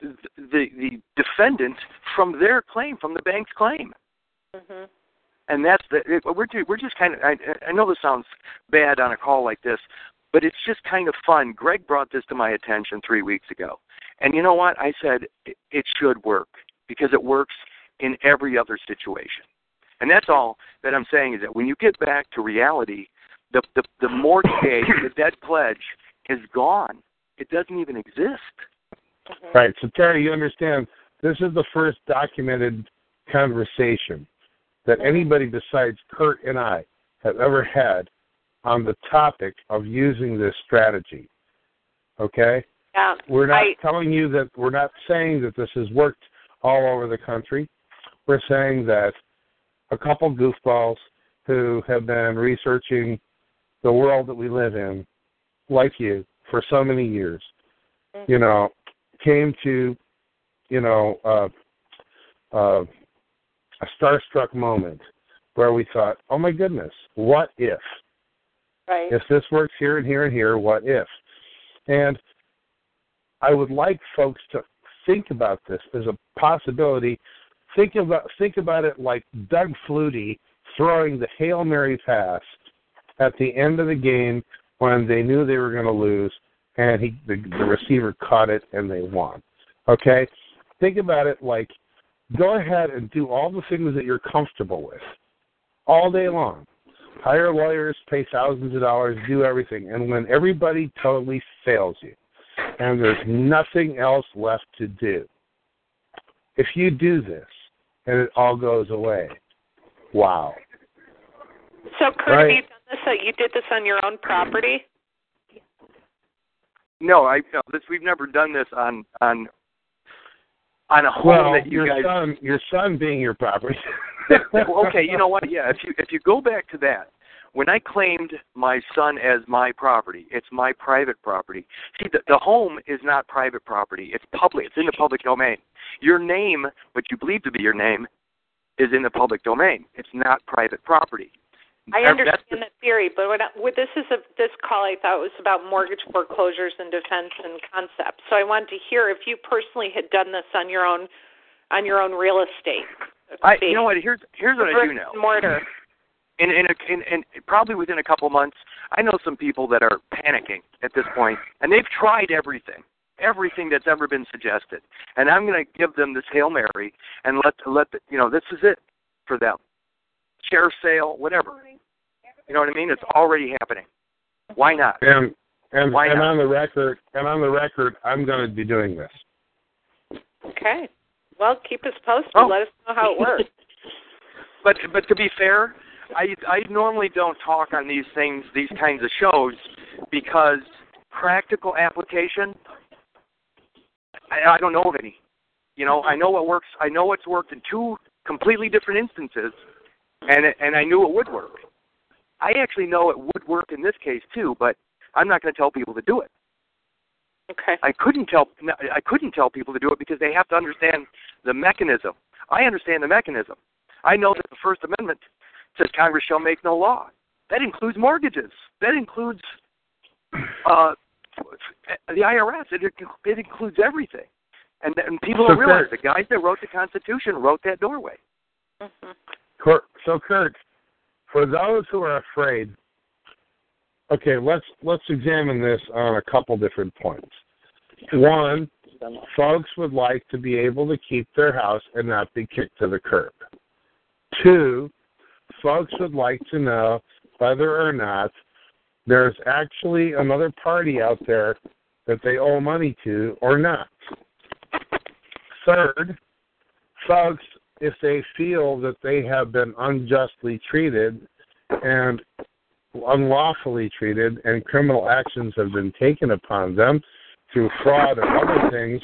the the defendant from their claim, from the bank's claim." Mhm. and that's the it, we're we're just kind of I, I know this sounds bad on a call like this, but it's just kind of fun. Greg brought this to my attention three weeks ago, and you know what? I said it, it should work because it works in every other situation, and that's all that I'm saying is that when you get back to reality, the the, the mortgage, the debt pledge, is gone. It doesn't even exist. Mm-hmm. Right. So Terry, you understand this is the first documented conversation that mm-hmm. anybody besides Kurt and I have ever had on the topic of using this strategy. Okay? Yeah. We're not I, telling you that we're not saying that this has worked all over the country. We're saying that a couple goofballs who have been researching the world that we live in, like you, for so many years, you know, came to, you know, uh, uh, a starstruck moment where we thought, oh my goodness, what if? right. If this works here and here and here, what if? And I would like folks to think about this as a possibility. Think about think about it like Doug Flutie throwing the Hail Mary pass at the end of the game when they knew they were going to lose, and he the, the receiver caught it and they won. Okay, think about it like go ahead and do all the things that you're comfortable with all day long. Hire lawyers, pay thousands of dollars, do everything, and when everybody totally fails you, and there's nothing else left to do, if you do this and it all goes away, wow. So, Kurt, Right. have you done this? So you did this on your own property? No, I no, this we've never done this on on on a home Well, that you your guys son, your son being your property. okay, you know what? Yeah, if you if you go back to that, when I claimed my son as my property, it's my private property. See, the, the home is not private property; it's public. It's in the public domain. Your name, what you believe to be your name, is in the public domain. It's not private property. I understand the- that theory, but what, I- what this is a this call I thought was about mortgage foreclosures and defense and concepts. So I wanted to hear if you personally had done this on your own on your own real estate. so I, you know what? Here's here's what I do know. and mortar. in in, a, in in probably within a couple months, I know some people that are panicking at this point, and they've tried everything, everything that's ever been suggested, and I'm going to give them this hail mary and let let the, you know this is it for them, share sale, whatever. You know what I mean? It's already happening. Why not? And and Why and not? on the record, and on the record, I'm going to be doing this. Okay. Well, keep us posted. Oh. Let us know how it works. But but to be fair, I I normally don't talk on these things, these kinds of shows, because practical application, I, I don't know of any. You know, I know what works. I know what's worked in two completely different instances, and and I knew it would work. I actually know it would work in this case too, but I'm not going to tell people to do it. Okay. I couldn't tell I couldn't tell people to do it because they have to understand the mechanism. I understand the mechanism. I know that the First Amendment says Congress shall make no law. That includes mortgages. That includes uh, the IRS. It, it includes everything. And, and people So don't realize Kurt- the guys that wrote the Constitution wrote that doorway. Mhm. Kurt, so Kurt, for those who are afraid, okay, let's let's examine this on a couple different points. One, folks would like to be able to keep their house and not be kicked to the curb. Two, folks would like to know whether or not there's actually another party out there that they owe money to or not. Third, folks, if they feel that they have been unjustly treated and unlawfully treated and criminal actions have been taken upon them through fraud or other things,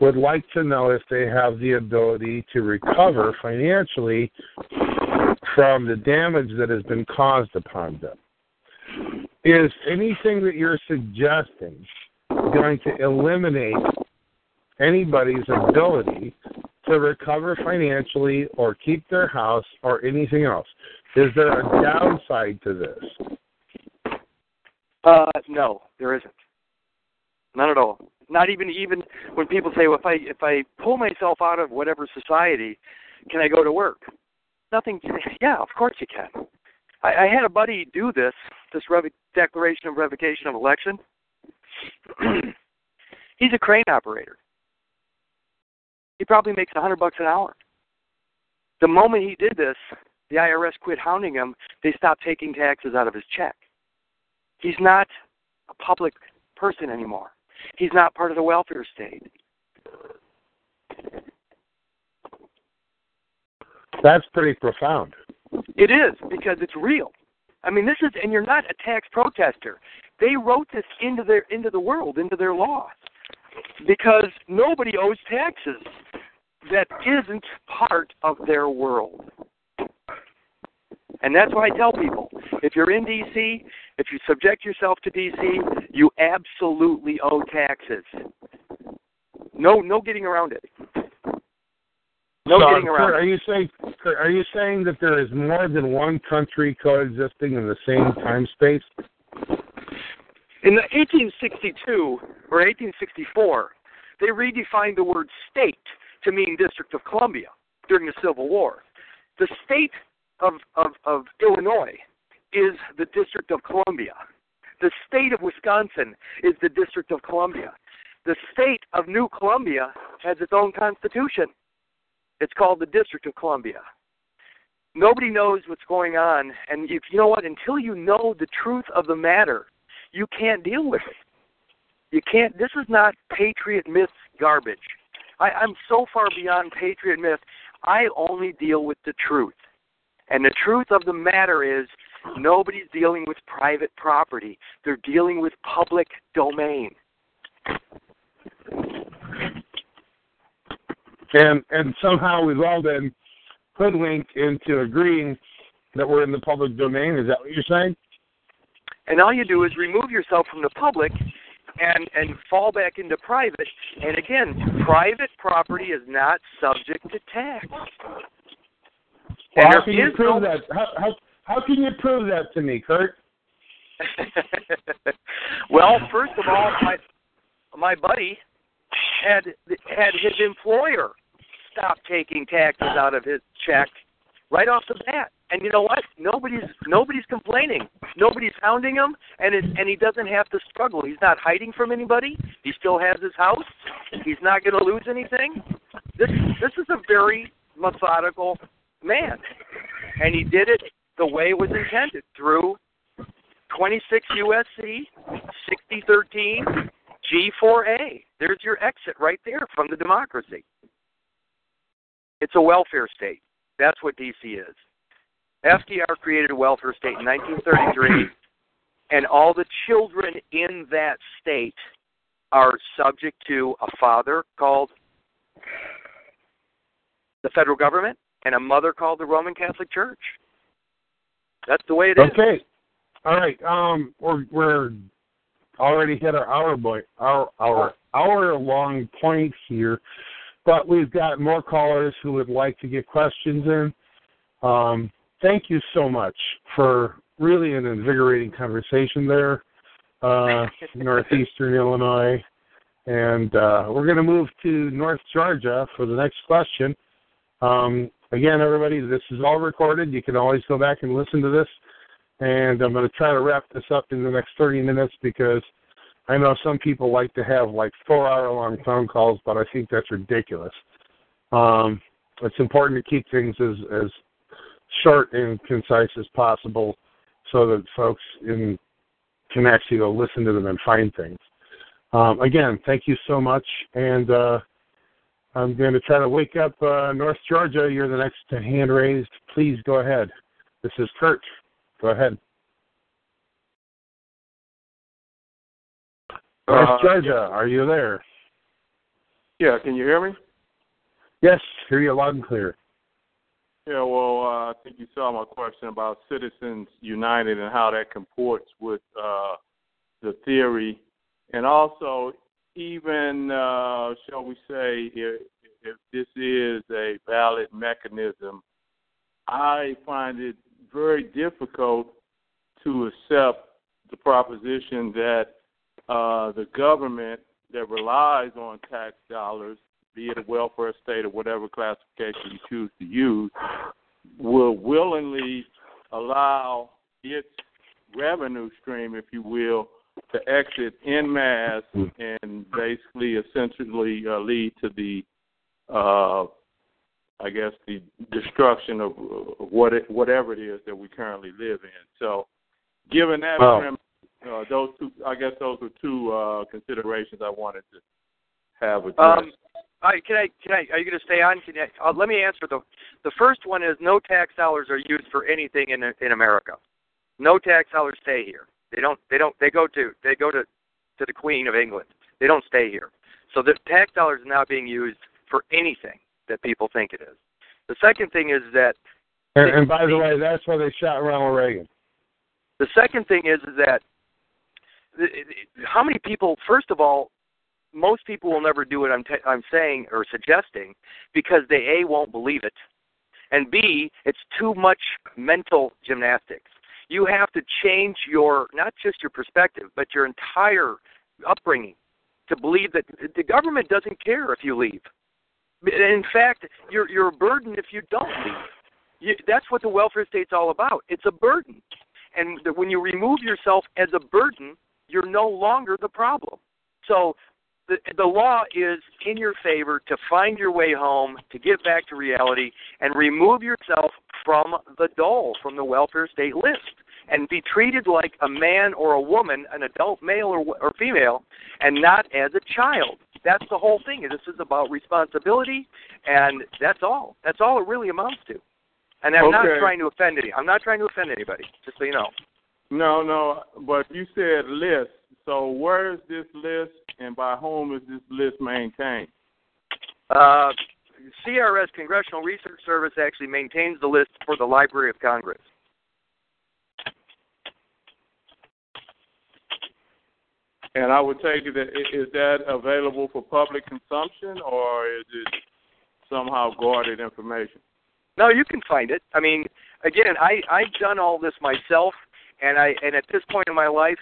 would like to know if they have the ability to recover financially from the damage that has been caused upon them. Is anything that you're suggesting going to eliminate anybody's ability to recover financially or keep their house or anything else? Is there a downside to this? Uh, no, there isn't. None at all. Not even even when people say, well, if I if I pull myself out of whatever society, can I go to work? Nothing. Yeah, of course you can. I, I had a buddy do this, this rev- declaration of revocation of election. He's a crane operator. He probably makes a hundred bucks an hour. The moment he did this, the IRS quit hounding him. They stopped taking taxes out of his check. He's not a public person anymore. He's not part of the welfare state. That's pretty profound. It is because it's real. I mean, this is, and you're not a tax protester. They wrote this into their into the world, into their law, because nobody owes taxes that isn't part of their world. And that's why I tell people: if you're in DC, if you subject yourself to DC, you absolutely owe taxes. No, no getting around it. No So, getting around Kurt, it. Are you saying Kurt, are you saying that there is more than one country coexisting in the same time space? In the 1862 or 1864, they redefined the word state to mean District of Columbia during the Civil War. The state of, of, of Illinois is the District of Columbia. The state of Wisconsin is the District of Columbia. The state of New Columbia has its own constitution. It's called the District of Columbia. Nobody knows what's going on, and if you know what, until you know the truth of the matter, you can't deal with it. You can't. This is not patriot myth garbage. I, I'm so far beyond patriot myth. I only deal with the truth, and the truth of the matter is nobody's dealing with private property. They're dealing with public domain. And and somehow we've all been hoodwinked into agreeing that we're in the public domain. Is that what you're saying? And all you do is remove yourself from the public and and fall back into private. And again, private property is not subject to tax. Well, how can you prove no- that? How, how how can you prove that to me, Kurt? well, first of all, my my buddy had had his employer stop taking taxes out of his check right off the bat. And you know what? Nobody's nobody's complaining. Nobody's hounding him, and it, and he doesn't have to struggle. He's not hiding from anybody. He still has his house. He's not going to lose anything. This this is a very methodical man, and he did it the way it was intended through 26 USC 6013 G4A. There's your exit right there from the democracy. It's a welfare state. That's what DC is. FDR created a welfare state in 1933, and all the children in that state are subject to a father called the federal government and a mother called the Roman Catholic Church. That's the way it is. Okay. All right. Um, we're we're already hit our hour boy our our hour long point here, but we've got more callers who would like to get questions in. Um, thank you so much for really an invigorating conversation there, uh, northeastern Illinois, and uh, we're going to move to North Georgia for the next question. Um, again, everybody, this is all recorded. You can always go back and listen to this. And I'm going to try to wrap this up in the next 30 minutes because I know some people like to have like four hour long phone calls, but I think that's ridiculous. Um, it's important to keep things as, as short and concise as possible so that folks in, can actually go listen to them and find things. Um, again, thank you so much. And uh, I'm going to try to wake up uh, North Georgia. You're the next hand raised. Please go ahead. This is Kurt. Go ahead. North Uh, Georgia, are you there? Yeah, can you hear me? Yes, hear you loud and clear. Yeah, well, uh, I think you saw my question about Citizens United and how that comports with uh, the theory, and also even, uh, shall we say, if, if this is a valid mechanism, I find it very difficult to accept the proposition that uh, the government that relies on tax dollars, be it a welfare state or whatever classification you choose to use, will willingly allow its revenue stream, if you will, to exit en masse and basically essentially uh, lead to the, uh, I guess, the destruction of, of what it, whatever it is that we currently live in. So, given that Wow. premise, uh, those two, I guess, those are two uh, considerations I wanted to have addressed. Um, right, can I? Can I? Are you going to stay on? Can I, uh, let me answer the. The first one is no tax dollars are used for anything in in America. No tax dollars stay here. They don't. They don't. They go to. They go to to the Queen of England. They don't stay here. So the tax dollars are not being used for anything that people think it is. The second thing is that And, and by the way, that's why they shot Ronald Reagan. the second thing is, is that how many people? First of all, most people will never do what I'm t- I'm saying or suggesting because they a won't believe it, and b it's too much mental gymnastics. You have to change your not just your perspective, but your entire upbringing to believe that the government doesn't care if you leave. In fact, you're you're a burden if you don't leave. You, that's what the welfare state's all about. It's a burden, and when you remove yourself as a burden, you're no longer the problem. So the the law is in your favor to find your way home, to get back to reality, and remove yourself from the dole, from the welfare state list, and be treated like a man or a woman, an adult male or, or female, and not as a child. That's the whole thing. This is about responsibility, and that's all. That's all it really amounts to. And I'm not trying to offend any. I'm not trying to offend anybody. Just so you know. No, no, but you said list. So where is this list, and by whom is this list maintained? Uh, CRS, Congressional Research Service, actually maintains the list for the Library of Congress. And I would take it that is that available for public consumption, or is it somehow guarded information? No, you can find it. I mean, again, I I've done all this myself, and I and at this point in my life,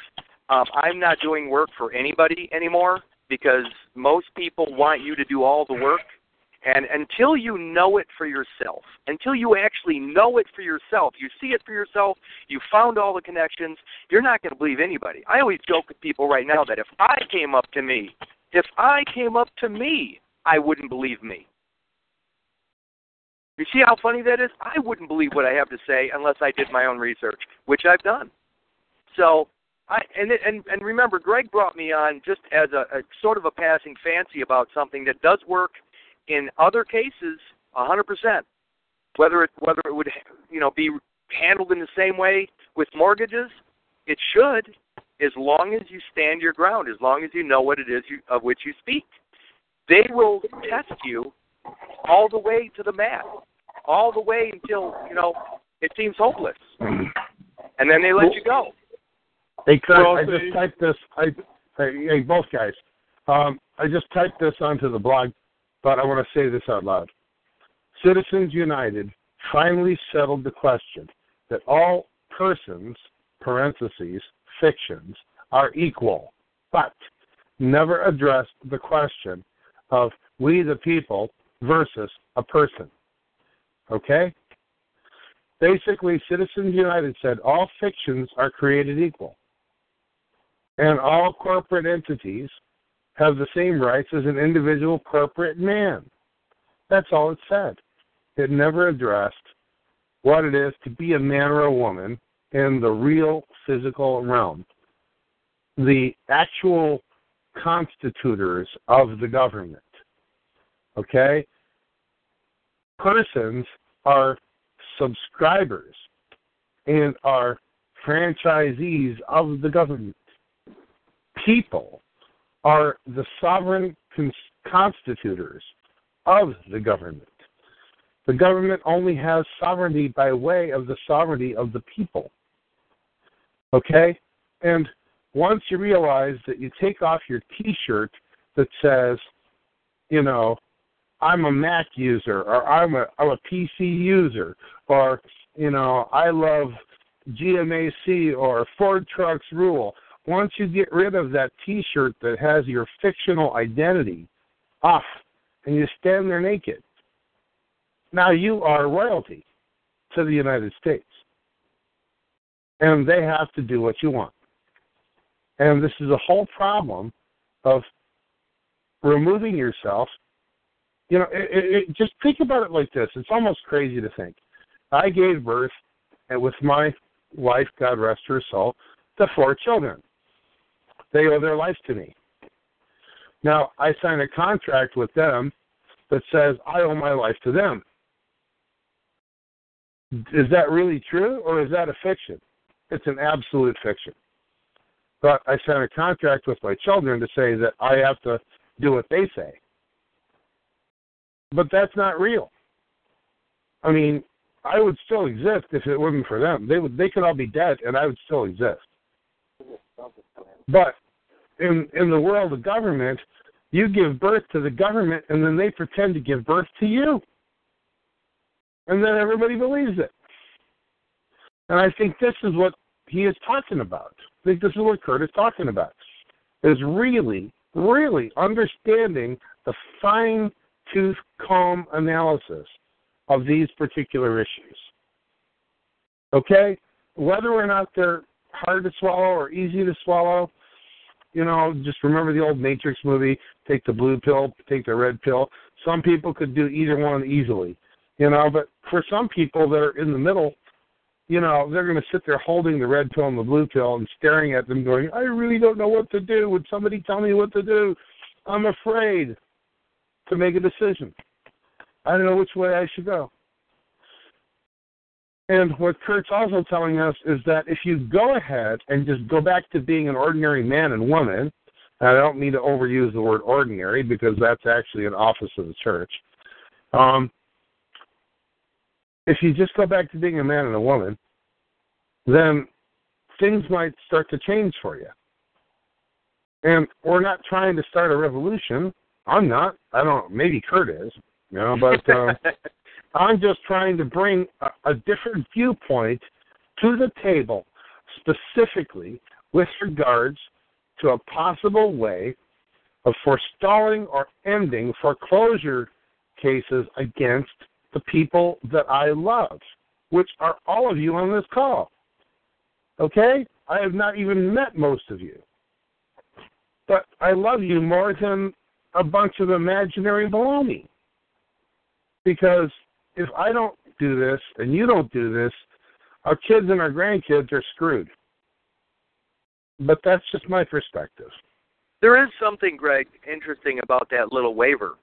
um, I'm not doing work for anybody anymore because most people want you to do all the work, And until you know it for yourself, until you actually know it for yourself, you see it for yourself, you found all the connections, you're not going to believe anybody. I always joke with people right now that if I came up to me, if I came up to me, I wouldn't believe me. You see how funny that is? I wouldn't believe what I have to say unless I did my own research, which I've done. So, I and and and remember, Greg brought me on just as a, a sort of a passing fancy about something that does work in other cases, a hundred percent. Whether it whether it would you know be handled in the same way with mortgages, it should, as long as you stand your ground, as long as you know what it is you, of which you speak. They will test you all the way to the mat, all the way until you know it seems hopeless, and then they let you go. Hey, I just typed this. I, hey, hey, both guys. Um, I just typed this onto the blog, but I want to say this out loud. Citizens United finally settled the question that all persons, parentheses, fictions, are equal, but never addressed the question of we the people versus a person. Okay? Basically, Citizens United said all fictions are created equal. And all corporate entities have the same rights as an individual corporate man. That's all it said. It never addressed what it is to be a man or a woman in the real physical realm. The actual constitutors of the government. Okay? Persons are subscribers and are franchisees of the government. People are the sovereign constitutors of the government. The government only has sovereignty by way of the sovereignty of the people. Okay? And once you realize that you take off your t shirt that says, you know, I'm a Mac user or I'm a I'm a PC user or you know I love GMAC or Ford Trucks Rule. Once you get rid of that T-shirt that has your fictional identity off, and you stand there naked, now you are royalty to the United States, and they have to do what you want. And this is a whole problem of removing yourself you know, it, it, it, just think about it like this. It's almost crazy to think. I gave birth, and with my wife, God rest her soul, to four children. They owe their life to me. Now, I sign a contract with them that says I owe my life to them. Is that really true, or is that a fiction? It's an absolute fiction. But I sign a contract with my children to say that I have to do what they say but that's not real. I mean, I would still exist if it wasn't for them. They would they could all be dead and I would still exist. But in in the world of government, you give birth to the government and then they pretend to give birth to you. And then everybody believes it. And I think this is what he is talking about. I think this is what Kurt is talking about. Is really, really understanding the fine tooth comb analysis of these particular issues. Okay? Whether or not they're hard to swallow or easy to swallow, you know, just remember the old Matrix movie take the blue pill, take the red pill. Some people could do either one easily, you know, but for some people that are in the middle, you know, they're going to sit there holding the red pill and the blue pill and staring at them going, I really don't know what to do. Would somebody tell me what to do? I'm afraid to make a decision. I don't know which way I should go. And what Kurt's also telling us is that if you go ahead and just go back to being an ordinary man and woman, and I don't mean to overuse the word ordinary because that's actually an office of the church. Um, if you just go back to being a man and a woman, then things might start to change for you. And we're not trying to start a revolution. I'm not. I don't. Maybe Kurt is. You know, but uh, I'm just trying to bring a, a different viewpoint to the table, specifically with regards to a possible way of forestalling or ending foreclosure cases against the people that I love, which are all of you on this call. Okay? I have not even met most of you. But I love you more than a bunch of imaginary baloney. Because if I don't do this and you don't do this, our kids and our grandkids are screwed. But that's just my perspective. There is something, Greg, interesting about that little waiver.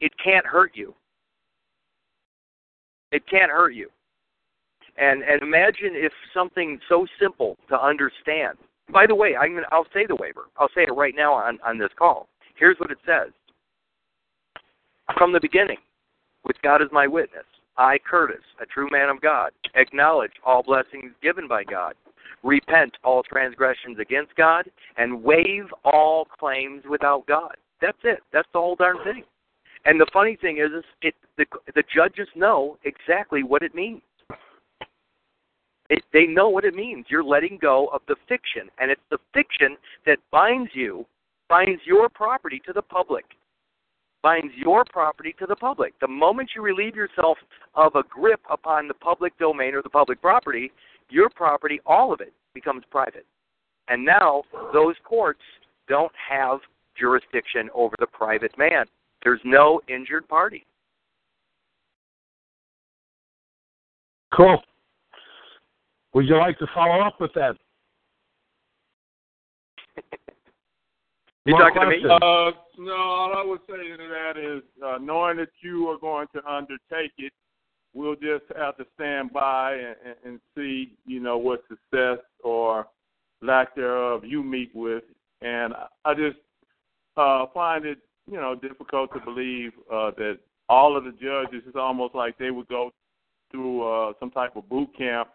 It can't hurt you. It can't hurt you. And and imagine if something so simple to understand. By the way, I'm gonna, I'll say the waiver. I'll say it right now on on this call. Here's what it says. From the beginning, with God as my witness, I, Curtis, a true man of God, acknowledge all blessings given by God, repent all transgressions against God, and waive all claims without God. That's it. That's the whole darn thing. And the funny thing is, is it, the the judges know exactly what it means. It, they know what it means. You're letting go of the fiction, and it's the fiction that binds you, binds your property to the public, binds your property to the public. The moment you relieve yourself of a grip upon the public domain or the public property, your property, all of it, becomes private. And now those courts don't have jurisdiction over the private man. There's no injured party. Cool. Would you like to follow up with that? You More talking to me? Uh, no, all I would say to that is, uh, knowing that you are going to undertake it, we'll just have to stand by and, and, see, you know, what success or lack thereof you meet with. And I- I just uh, find it, you know, difficult to believe uh, that all of the judges, it's almost like they would go through uh, some type of boot camp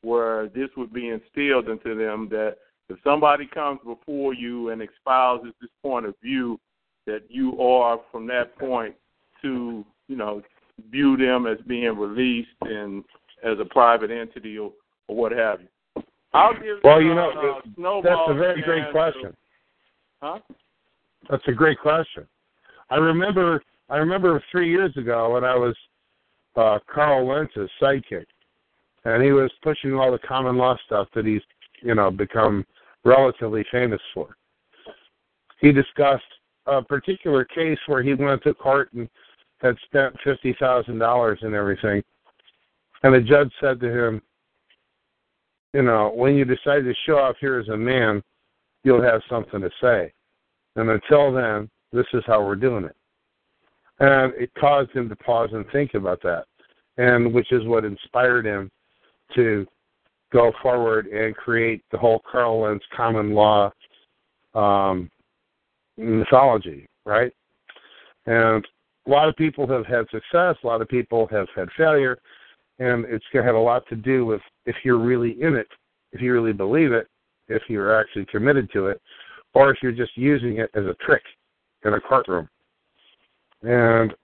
where this would be instilled into them that if somebody comes before you and espouses this point of view, that you are from that point to, you know, view them as being released and as a private entity or, or what have you. I'll give Well, you know, uh, that's Snowball a very great question. Huh? That's a great question. I remember I remember three years ago when I was uh Karl Lentz's sidekick and he was pushing all the common law stuff that he's, you know, become relatively famous for. He discussed a particular case where he went to court and had spent fifty thousand dollars and everything. And the judge said to him, you know, when you decide to show off here as a man, you'll have something to say. And until then, this is how we're doing it. And it caused him to pause and think about that. And which is what inspired him to go forward and create the whole Karl Lentz common law um, mythology, right? And a lot of people have had success, a lot of people have had failure, and it's going to have a lot to do with if you're really in it, if you really believe it, if you're actually committed to it, or if you're just using it as a trick in a courtroom. And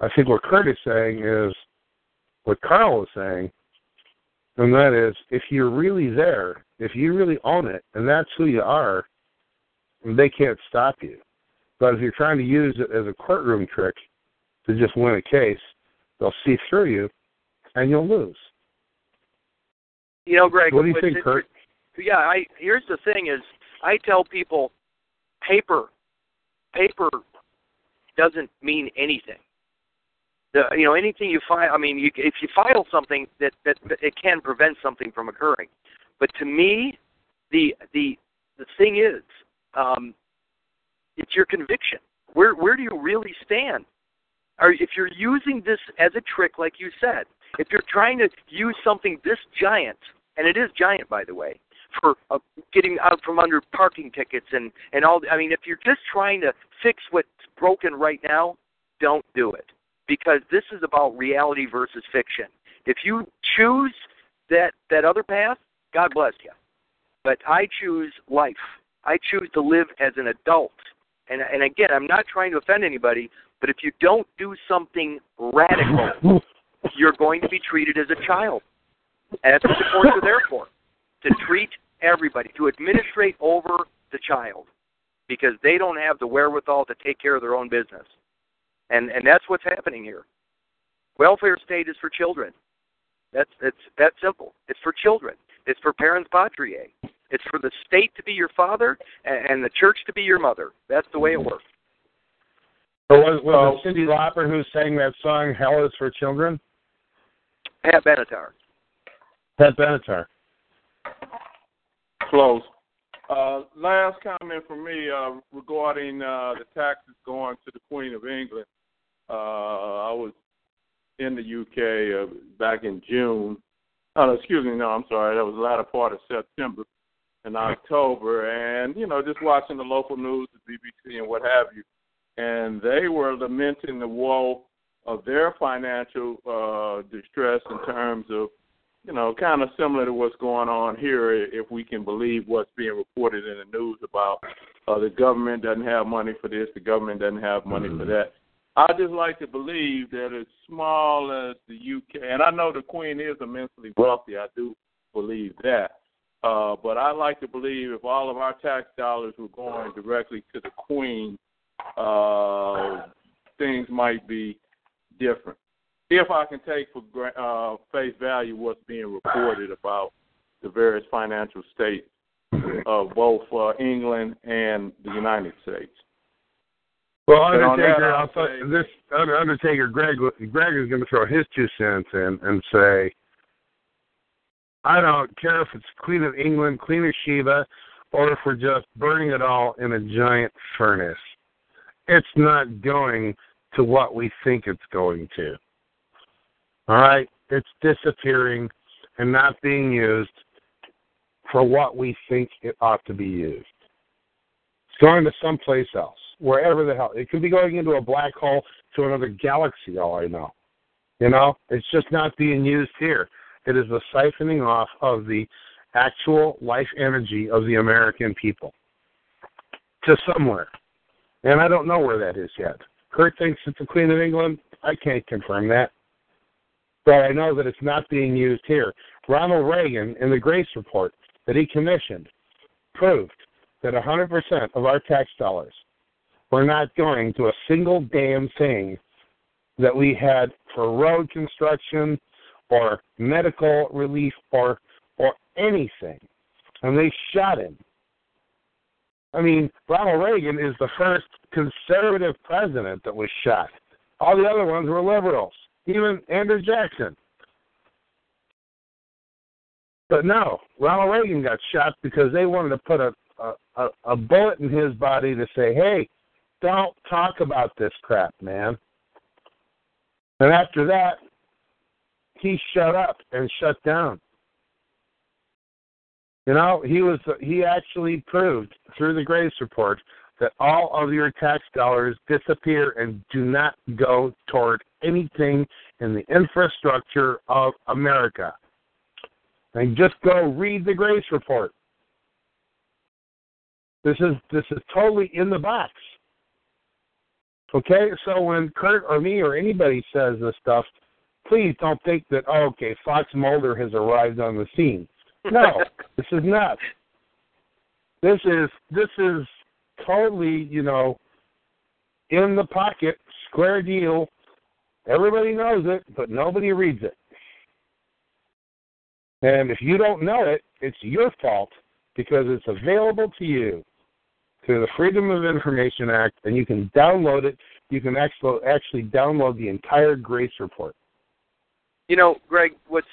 I think what Kurt is saying is what Karl is saying, and that is if you're really there, if you really own it, and that's who you are, they can't stop you. But if you're trying to use it as a courtroom trick to just win a case, they'll see through you, and you'll lose. You know, Greg. What do you think, Kurt? Yeah, I here's the thing is I tell people paper paper doesn't mean anything. You know anything you file. I mean, you, if you file something that, that that it can prevent something from occurring. But to me, the the the thing is, um, it's your conviction. Where where do you really stand? Or if you're using this as a trick, like you said, if you're trying to use something this giant, and it is giant, by the way, for uh, getting out from under parking tickets and and all. I mean, if you're just trying to fix what's broken right now, don't do it because this is about reality versus fiction. If you choose that that other path, God bless you. But I choose life. I choose to live as an adult. And and again, I'm not trying to offend anybody, but if you don't do something radical, you're going to be treated as a child. And that's what the courts are there for. To treat everybody, to administrate over the child. Because they don't have the wherewithal to take care of their own business. And and that's what's happening here. Welfare state is for children. That's it's that simple. It's for children. It's for parens patriae. It's for the state to be your father and the church to be your mother. That's the way it works. So was, was it Cyndi Lauper who sang that song "Hell Is for Children"? Pat Benatar. Pat Benatar. Close. Uh, last comment from me uh, regarding uh, the taxes going to the Queen of England. Uh, I was in the UK uh, back in June. Oh, excuse me, no, I'm sorry. That was the latter part of September and October, and you know, just watching the local news, the BBC, and what have you, and they were lamenting the woe of their financial uh, distress in terms of, you know, kind of similar to what's going on here, if we can believe what's being reported in the news about uh, the government doesn't have money for this, the government doesn't have money mm-hmm. for that. I just like to believe that as small as the UK, and I know the Queen is immensely wealthy. I do believe that. Uh, but I like to believe if all of our tax dollars were going directly to the Queen, uh, things might be different. If I can take for uh, face value what's being reported about the various financial states of both uh, England and the United States. Well, Undertaker, I'll say, this Undertaker, Greg, Greg is going to throw his two cents in and say, I don't care if it's Queen of England, Queen of Sheba, or if we're just burning it all in a giant furnace. It's not going to what we think it's going to. All right? It's disappearing and not being used for what we think it ought to be used. It's going to someplace else wherever the hell. It could be going into a black hole to another galaxy, all I know. You know, it's just not being used here. It is the siphoning off of the actual life energy of the American people to somewhere. And I don't know where that is yet. Kurt thinks it's the Queen of England. I can't confirm that. But I know that it's not being used here. Ronald Reagan, in the Grace Report that he commissioned, proved that 100% of our tax dollars we're not going to a single damn thing that we had for road construction or medical relief or or anything. And they shot him. I mean, Ronald Reagan is the first conservative president that was shot. All the other ones were liberals, even Andrew Jackson. But no, Ronald Reagan got shot because they wanted to put a, a, a bullet in his body to say, hey, don't talk about this crap, man. And after that, he shut up and shut down. You know, he was he actually proved through the Grace report that all of your tax dollars disappear and do not go toward anything in the infrastructure of America. And just go read the Grace report. This is this is totally in the box. Okay, so when Kurt or me or anybody says this stuff, please don't think that oh, okay, Fox Mulder has arrived on the scene. No, this is not. This is this is totally you know in the pocket, square deal. Everybody knows it, but nobody reads it. And if you don't know it, it's your fault because it's available to you through the Freedom of Information Act, and you can download it. You can actually actually download the entire Grace report. You know, Greg, what's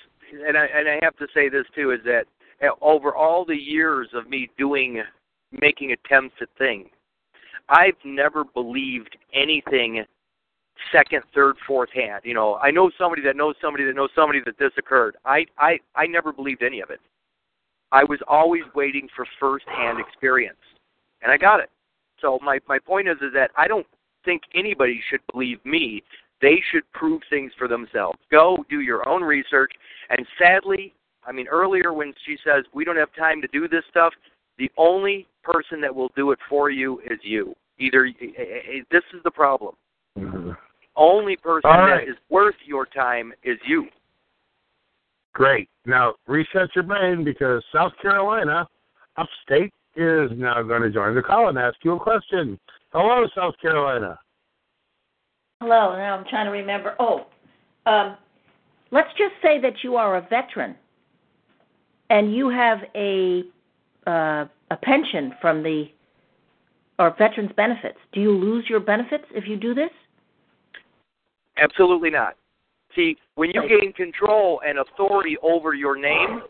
and I and I have to say this too is that uh, over all the years of me doing making attempts at things, I've never believed anything second, third, fourth hand. You know, I know somebody that knows somebody that knows somebody that this occurred. I I I never believed any of it. I was always waiting for first hand experience and I got it. So my my point is is that I don't think anybody should believe me. They should prove things for themselves. Go do your own research. And sadly, I mean earlier when she says we don't have time to do this stuff, the only person that will do it for you is you. Either eh, eh, eh, this is the problem. Mm-hmm. Only person right. that is worth your time is you. Great. Now reset your brain because South Carolina, upstate, is now going to join the call and ask you a question. Hello, South Carolina. Hello. Now I'm trying to remember. Oh, um, let's just say that you are a veteran, and you have a uh, a pension from the or veterans benefits. Do you lose your benefits if you do this? Absolutely not. See, when you gain control and authority over your name,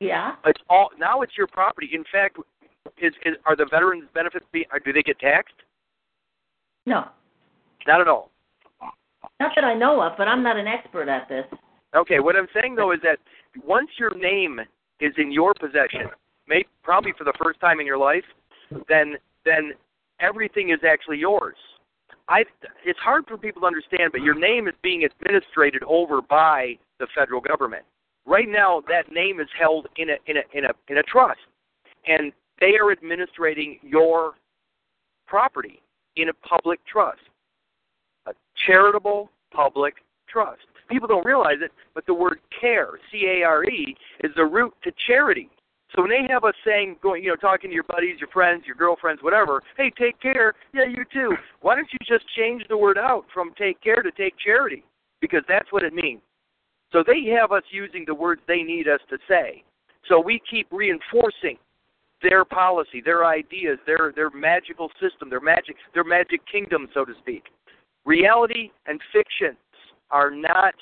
Yeah. it's all now it's your property. In fact, is, is are the veterans benefits be uh, do they get taxed? No. Not at all. Not that I know of, but I'm not an expert at this. Okay, what I'm saying though is that once your name is in your possession, may probably for the first time in your life, then then everything is actually yours. I it's hard for people to understand, but your name is being administrated over by the federal government. Right now, that name is held in a in a in a in a trust, and they are administrating your property in a public trust, a charitable public trust. People don't realize it, but the word care, C A R E, is the root to charity. So when they have us saying, going, you know, talking to your buddies, your friends, your girlfriends, whatever, hey, take care. Yeah, you too. Why don't you just change the word out from take care to take charity? Because that's what it means. So they have us using the words they need us to say. So we keep reinforcing their policy, their ideas, their their magical system, their magic their magic kingdom, so to speak. Reality and fiction are not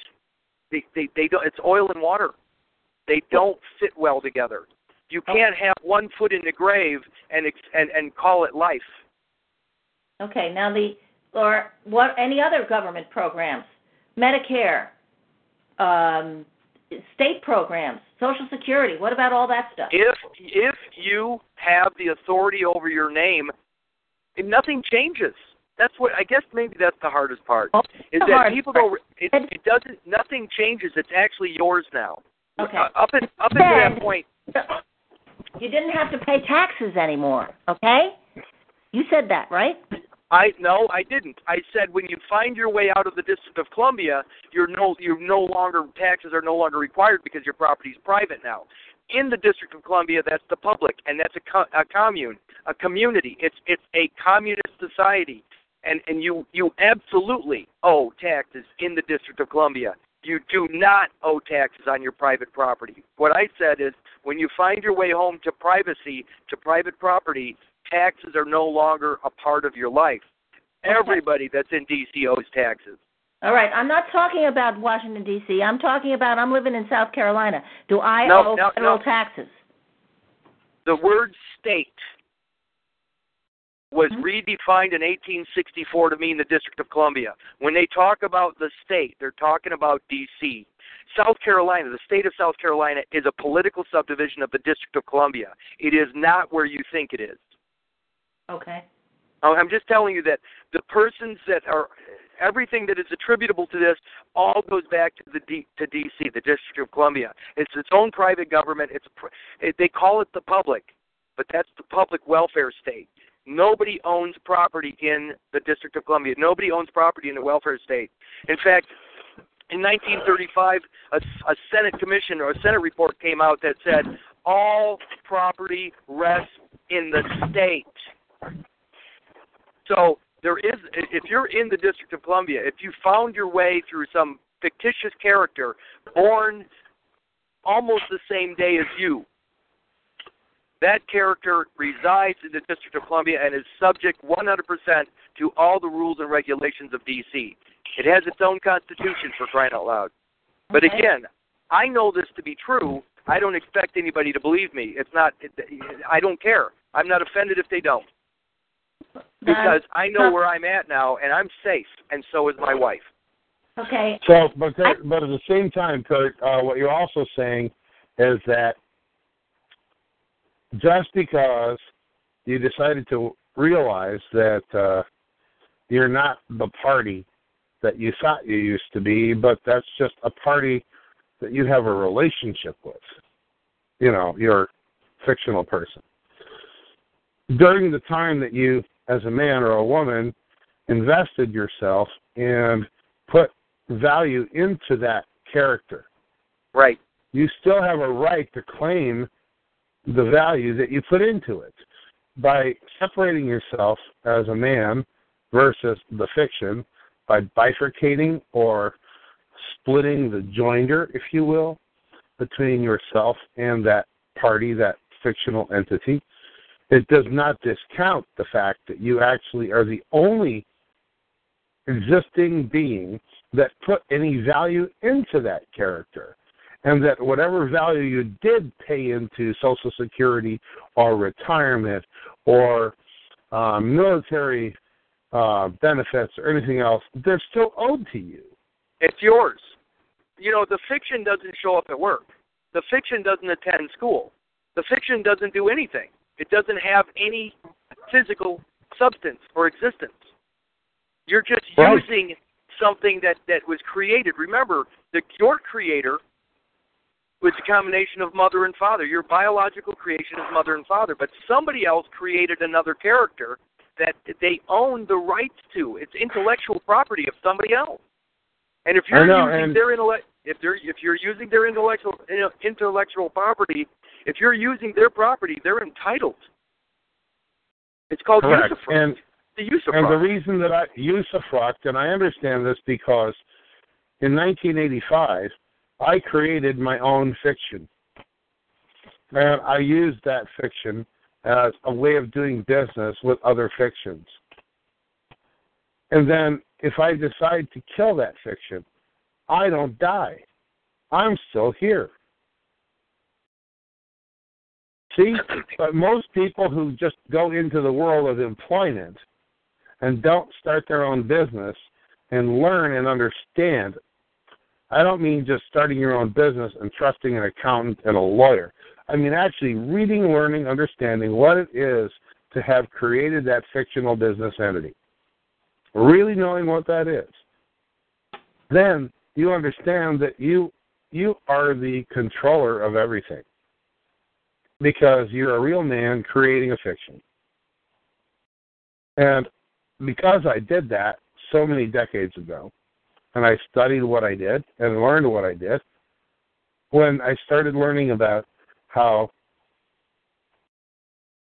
they, they, they don't it's oil and water. They don't fit well together. You can't have one foot in the grave and and and call it life. Okay. Now the or what? Any other government programs? Medicare, um, state programs, Social Security. What about all that stuff? If if you have the authority over your name, nothing changes. That's what I guess maybe that's the hardest part. Oh, is that people part. don't it, it doesn't nothing changes. It's actually yours now. Okay. Uh, up in, up until that point, You didn't have to pay taxes anymore. Okay. You said that, right? I no, I didn't. I said when you find your way out of the District of Columbia, you're no you're no longer taxes are no longer required because your property is private now. In the District of Columbia, that's the public, and that's a, co- a commune, a community. It's it's a communist society, and and you you absolutely owe taxes in the District of Columbia. You do not owe taxes on your private property. What I said is when you find your way home to privacy, to private property, taxes are no longer a part of your life. Everybody that's in DC owes taxes. All right. I'm not talking about Washington D.C. I'm talking about I'm living in South Carolina. Do I No, owe no, federal no. taxes? The word state was Mhm. redefined in 1864 to mean the District of Columbia. When they talk about the state, they're talking about DC. South Carolina, the state of South Carolina, is a political subdivision of the District of Columbia. It is not where you think it is. Okay. Oh, I'm just telling you that the persons that are everything that is attributable to this all goes back to the D, to DC, the District of Columbia. It's its own private government. It's it, they call it the public, but that's the public welfare state. Nobody owns property in the District of Columbia. Nobody owns property in the welfare state. In fact, in 1935, a, a Senate commission or a Senate report came out that said all property rests in the state. So there is, if you're in the District of Columbia, if you found your way through some fictitious character born almost the same day as you, that character resides in the District of Columbia and is subject 100% to all the rules and regulations of D.C. It has its own constitution for crying out loud. But Okay. again, I know this to be true. I don't expect anybody to believe me. It's not. It, I don't care. I'm not offended if they don't because I know where I'm at now and I'm safe, and so is my wife. Okay. So, but there, but at the same time, Kurt, uh, what you're also saying is that just because you decided to realize that uh, you're not the party that you thought you used to be, but that's just a party that you have a relationship with. You know, your fictional person. During the time that you, as a man or a woman, invested yourself and put value into that character, Right. you still have a right to claim the value that you put into it. By separating yourself as a man versus the fiction, by bifurcating or splitting the joinder, if you will, between yourself and that party, that fictional entity. It does not discount the fact that you actually are the only existing being that put any value into that character. And that whatever value you did pay into Social Security or retirement or uh, military uh, benefits or anything else, they're still owed to you. It's yours. You know, the fiction doesn't show up at work. The fiction doesn't attend school. The fiction doesn't do anything. It doesn't have any physical substance or existence. You're just right. using something that that was created. Remember, the your creator was a combination of mother and father. Your biological creation is mother and father, but somebody else created another character that they own the rights to. It's intellectual property of somebody else. And if you're know, using their intellect, if they're if you're using their intellectual intellectual property, if you're using their property, they're entitled. It's called Correct. usufruct. And the usufruct. And the reason that I use usufruct, and I understand this because in 1985, I created my own fiction. And I used that fiction as a way of doing business with other fictions. And then if I decide to kill that fiction, I don't die. I'm still here. See, but most people who just go into the world of employment and don't start their own business and learn and understand. I don't mean just starting your own business and trusting an accountant and a lawyer. I mean actually reading, learning, understanding what it is to have created that fictional business entity. Really knowing what that is. Then you understand that you you are the controller of everything. Because you're a real man creating a fiction. And because I did that so many decades ago, and I studied what I did and learned what I did, when I started learning about how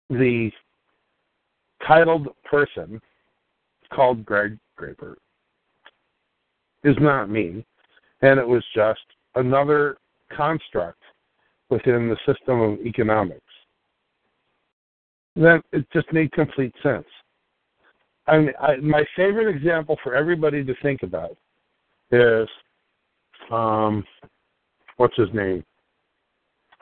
the titled person called Greg Graper is not me, and it was just another construct within the system of economics, then it just made complete sense. I mean, I, my favorite example for everybody to think about is, um, what's his name?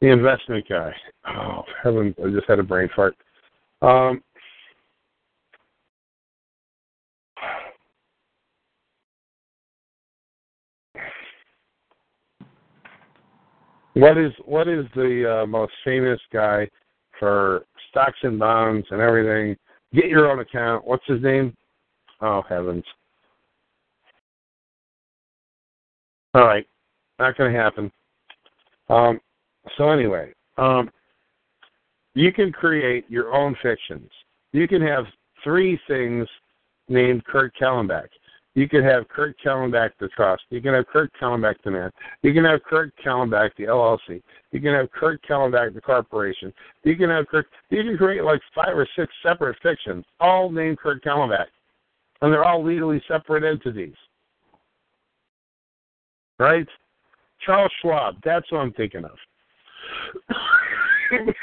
the investment guy. Oh heavens! I just had a brain fart. Um, what is what is the uh, most famous guy for stocks and bonds and everything? Get your own account. What's his name? Oh heavens! All right, not going to happen. Um, so anyway, um, you can create your own fictions. You can have three things named Kurt Kallenbach. You can have Kurt Kallenbach the Trust. You can have Kurt Kallenbach the Man. You can have Kurt Kallenbach the LLC. You can have Kurt Kallenbach the Corporation. You can have Kurt. You can create like five or six separate fictions, all named Kurt Kallenbach, and they're all legally separate entities. Right? Charles Schwab. That's what I'm thinking of.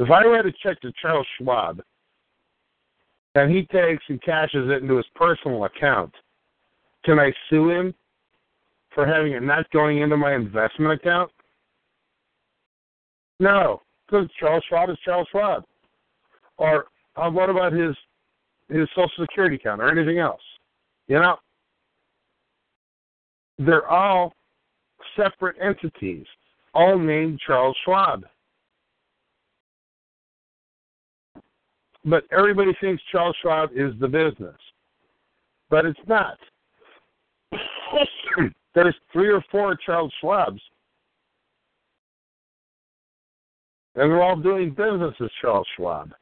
if I write a check to Charles Schwab and he takes and cashes it into his personal account, can I sue him for having it not going into my investment account? No, because Charles Schwab is Charles Schwab. Or uh, what about his his Social Security account or anything else? You know, they're all separate entities, all named Charles Schwab. But everybody thinks Charles Schwab is the business. But it's not. There's three or four Charles Schwabs. And they're all doing business as Charles Schwab.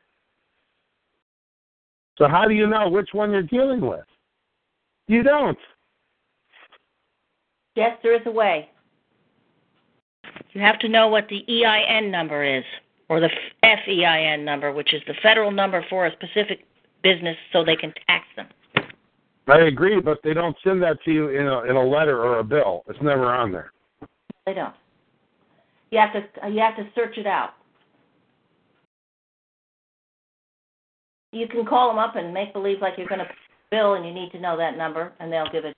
So how do you know which one you're dealing with? You don't. Yes, there is a way. You have to know what the EIN number is, or the FEIN number, which is the federal number for a specific business so they can tax them. I agree, but they don't send that to you in a in a letter or a bill. It's never on there. They don't. You have to you have to search it out. You can call them up and make believe like you're going to bill and you need to know that number, and they'll give it.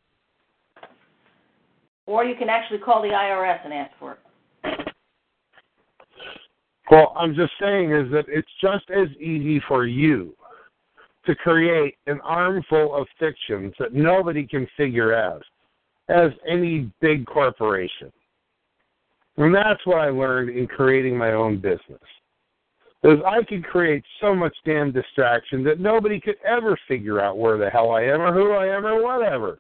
Or you can actually call the IRS and ask for it. Well, I'm just saying is that it's just as easy for you to create an armful of fictions that nobody can figure out as any big corporation. And that's what I learned in creating my own business. Is I could create so much damn distraction that nobody could ever figure out where the hell I am or who I am or whatever.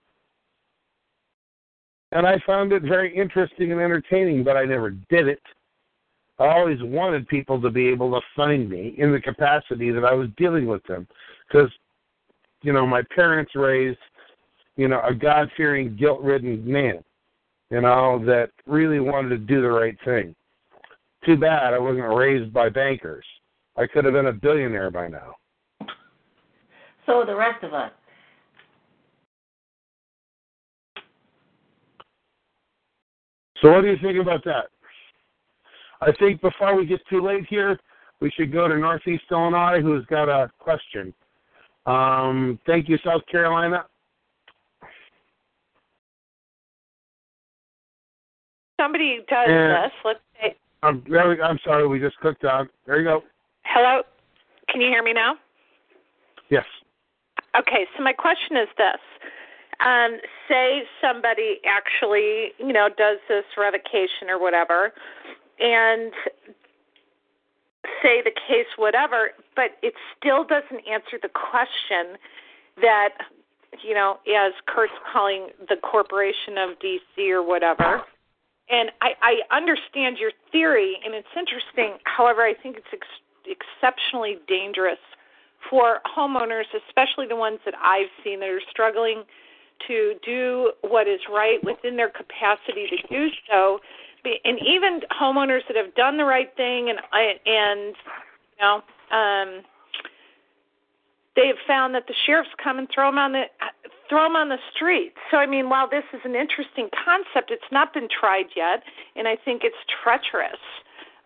And I found it very interesting and entertaining, but I never did it. I always wanted people to be able to find me in the capacity that I was dealing with them. Because, you know, my parents raised, you know, a God fearing, guilt ridden man, you know, that really wanted to do the right thing. Too bad I wasn't raised by bankers. I could have been a billionaire by now. So the rest of us. So what do you think about that? I think before we get too late here, we should go to Northeast Illinois, who's got a question. Um, thank you, South Carolina. Somebody does Yeah. this. Let's say, I'm, there I'm sorry, we just clicked on. There you go. hello. Can you hear me now? Yes. Okay, so my question is this. Um, say somebody actually, you know, does this revocation or whatever, and say the case whatever, but it still doesn't answer the question that, you know, as Kurt's calling the corporation of DC or whatever. And I, I understand your theory, and it's interesting. However, I think it's ex- exceptionally dangerous for homeowners, especially the ones that I've seen that are struggling to do what is right within their capacity to do so. And even homeowners that have done the right thing and and you know um, they have found that the sheriffs come and throw them on the throw them on the street. So I mean, while this is an interesting concept, it's not been tried yet, and I think it's treacherous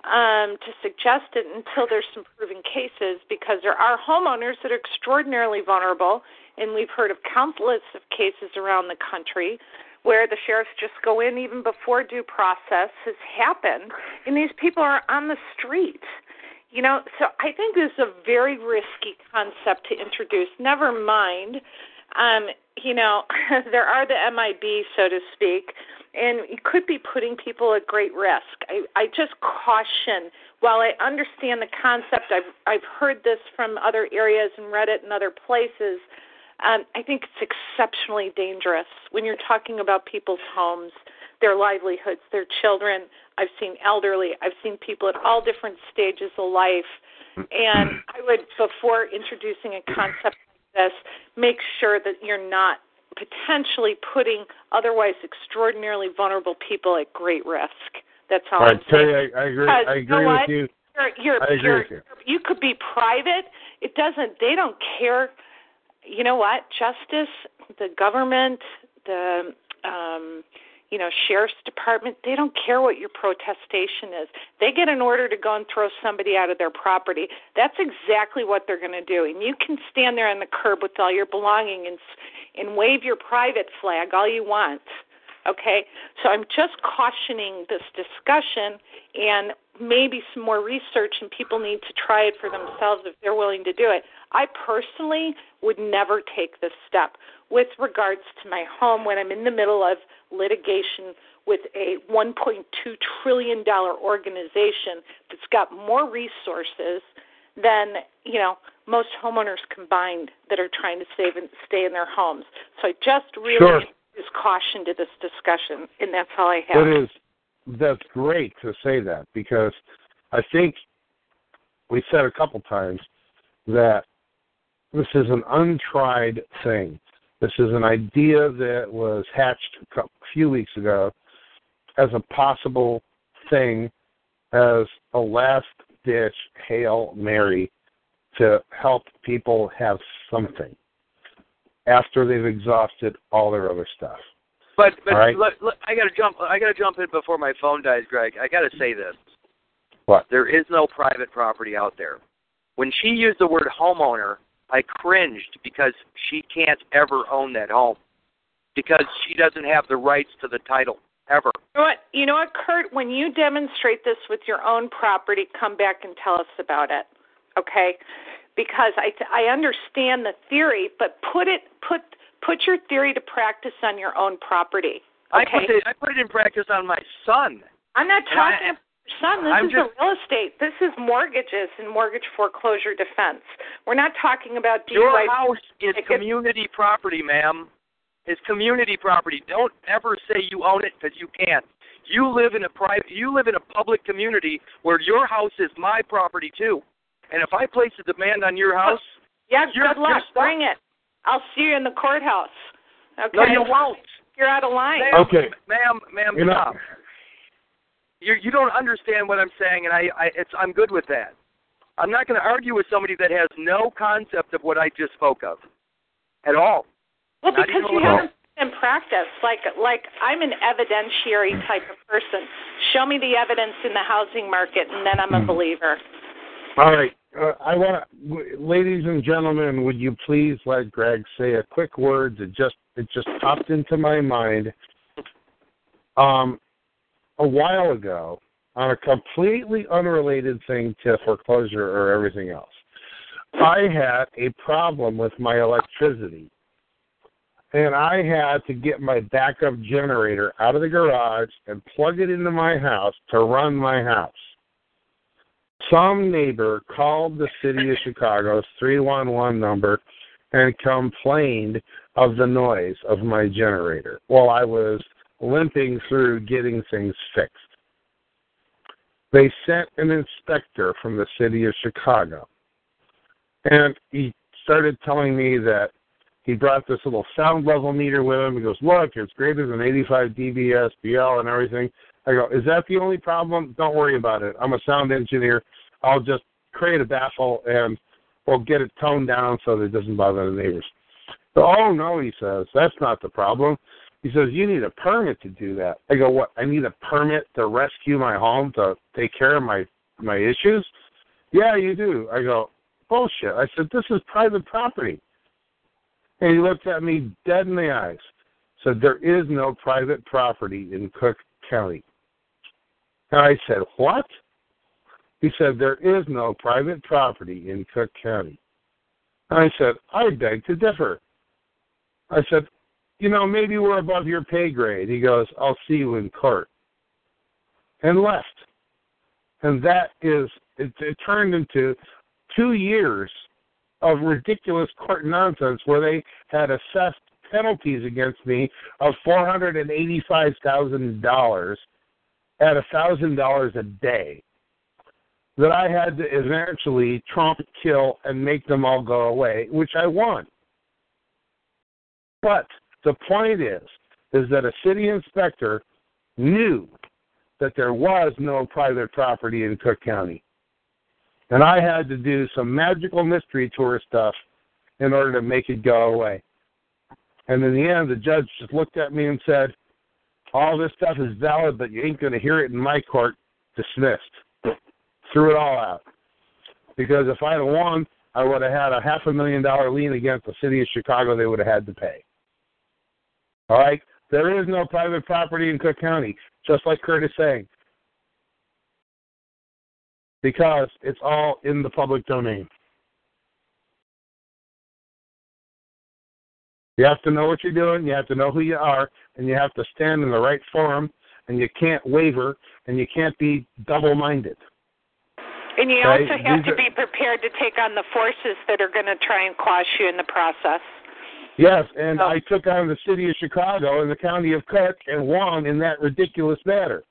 um, to suggest it until there's some proven cases because there are homeowners that are extraordinarily vulnerable, and we've heard of countless of cases around the country where the sheriffs just go in even before due process has happened, and these people are on the street. You know, so I think this is a very risky concept to introduce. Never mind, um, you know, there are the MIB, so to speak, and you could be putting people at great risk. I, I just caution. While I understand the concept, I've I've heard this from other areas and read it in other places. Um, I think it's exceptionally dangerous when you're talking about people's homes, their livelihoods, their children. I've seen elderly. I've seen people at all different stages of life. And I would, before introducing a concept like this, make sure that you're not potentially putting otherwise extraordinarily vulnerable people at great risk. That's all All I'm saying. Terry, I, I agree. I you agree know with you. You're, you're, I agree you're, with you. you could be private. It doesn't. They don't care. You know what? Justice, the government, the um, you know sheriff's department. They don't care what your protestation is. They get an order to go and throw somebody out of their property. That's exactly what they're going to do. And you can stand there on the curb with all your belongings and and wave your private flag all you want. Okay, so I'm just cautioning this discussion and maybe some more research, and people need to try it for themselves if they're willing to do it. I personally would never take this step with regards to my home when I'm in the middle of litigation with a $1.2 trillion organization that's got more resources than you know most homeowners combined that are trying to save and stay in their homes. So I just really Sure. Introduce caution to this discussion, and that's all I have. It is. That's great to say that because I think we said a couple times that this is an untried thing. This is an idea that was hatched a few weeks ago as a possible thing, as a last ditch Hail Mary to help people have something. After they've exhausted all their other stuff. But but All right. look, look, I gotta jump. I gotta jump in before my phone dies, Greg. I gotta say this. What? There is no private property out there. When she used the word homeowner, I cringed because she can't ever own that home because she doesn't have the rights to the title ever. You know what? You know what, Kurt? When you demonstrate this with your own property, come back and tell us about it, okay? Because I I understand the theory, but put it put put your theory to practice on your own property. Okay? I put it. I put it in practice on my son. I'm not And I- talking about your son. This I'm is just- real estate. This is mortgages and mortgage foreclosure defense. We're not talking about Your house is It- community property, ma'am. It's community property. Don't ever say you own it because you can't. You live in a private. You live in a public community where your house is my property too. And if I place a demand on your house, Yeah, You're- good luck. you're. Bring it. I'll see you in the courthouse. Okay. no, you won't. You're out of line. Ma'am, Okay. ma'am, ma'am, You're stop. not. You you don't understand what I'm saying, and I, I it's I'm good with that. I'm not going to argue with somebody that has no concept of what I just spoke of, at all. Well, Not because you haven't in practice. Like like I'm an evidentiary type of person. Show me the evidence in the housing market, and then I'm a Hmm. believer. All right. Uh, I want, ladies and gentlemen, would you please let Greg say a quick word that just it just popped into my mind. Um, a while ago, on a completely unrelated thing to foreclosure or everything else, I had a problem with my electricity, and I had to get my backup generator out of the garage and plug it into my house to run my house some neighbor called the city of Chicago's 311 number and complained of the noise of my generator while I was limping through getting things fixed. They sent an inspector from the city of Chicago. And he started telling me that he brought this little sound level meter with him. He goes, Look, it's greater than 85 dB SPL and everything. I go, Is that the only problem? Don't worry about it. I'm a sound engineer. I'll just create a baffle and we'll get it toned down so that it doesn't bother the neighbors. So, oh no, he says, that's not the problem. He says, you need a permit to do that. I go, what? I need a permit to rescue my home to take care of my my issues? Yeah, you do. I go, bullshit. I said, this is private property. And he looked at me dead in the eyes. Said, there is no private property in Cook County. And I said, what? He said, there is no private property in Cook County. And I said, I beg to differ. I said, you know, maybe we're above your pay grade. He goes, I'll see you in court. And left. And that is, it, it turned into two years of ridiculous court nonsense where they had assessed penalties against me of $485,000 at a $1,000 a day that I had to eventually trump, kill, and make them all go away, which I won. But the point is, is that a city inspector knew that there was no private property in Cook County. And I had to do some magical mystery tour stuff in order to make it go away. And in the end, the judge just looked at me and said, All this stuff is valid, but you ain't going to hear it in my court. Dismissed. Threw it all out. Because if I'd have won, I would have had a half a million dollar lien against the city of Chicago they would have had to pay. All right? There is no private property in Cook County, just like Kurt is saying. Because it's all in the public domain. You have to know what you're doing, you have to know who you are, and you have to stand in the right forum, and you can't waver, and you can't be double minded. And you Okay, also have these to are- be prepared to take on the forces that are going to try and quash you in the process. Yes, and Oh. I took on the city of Chicago and the county of Cook and won in that ridiculous matter.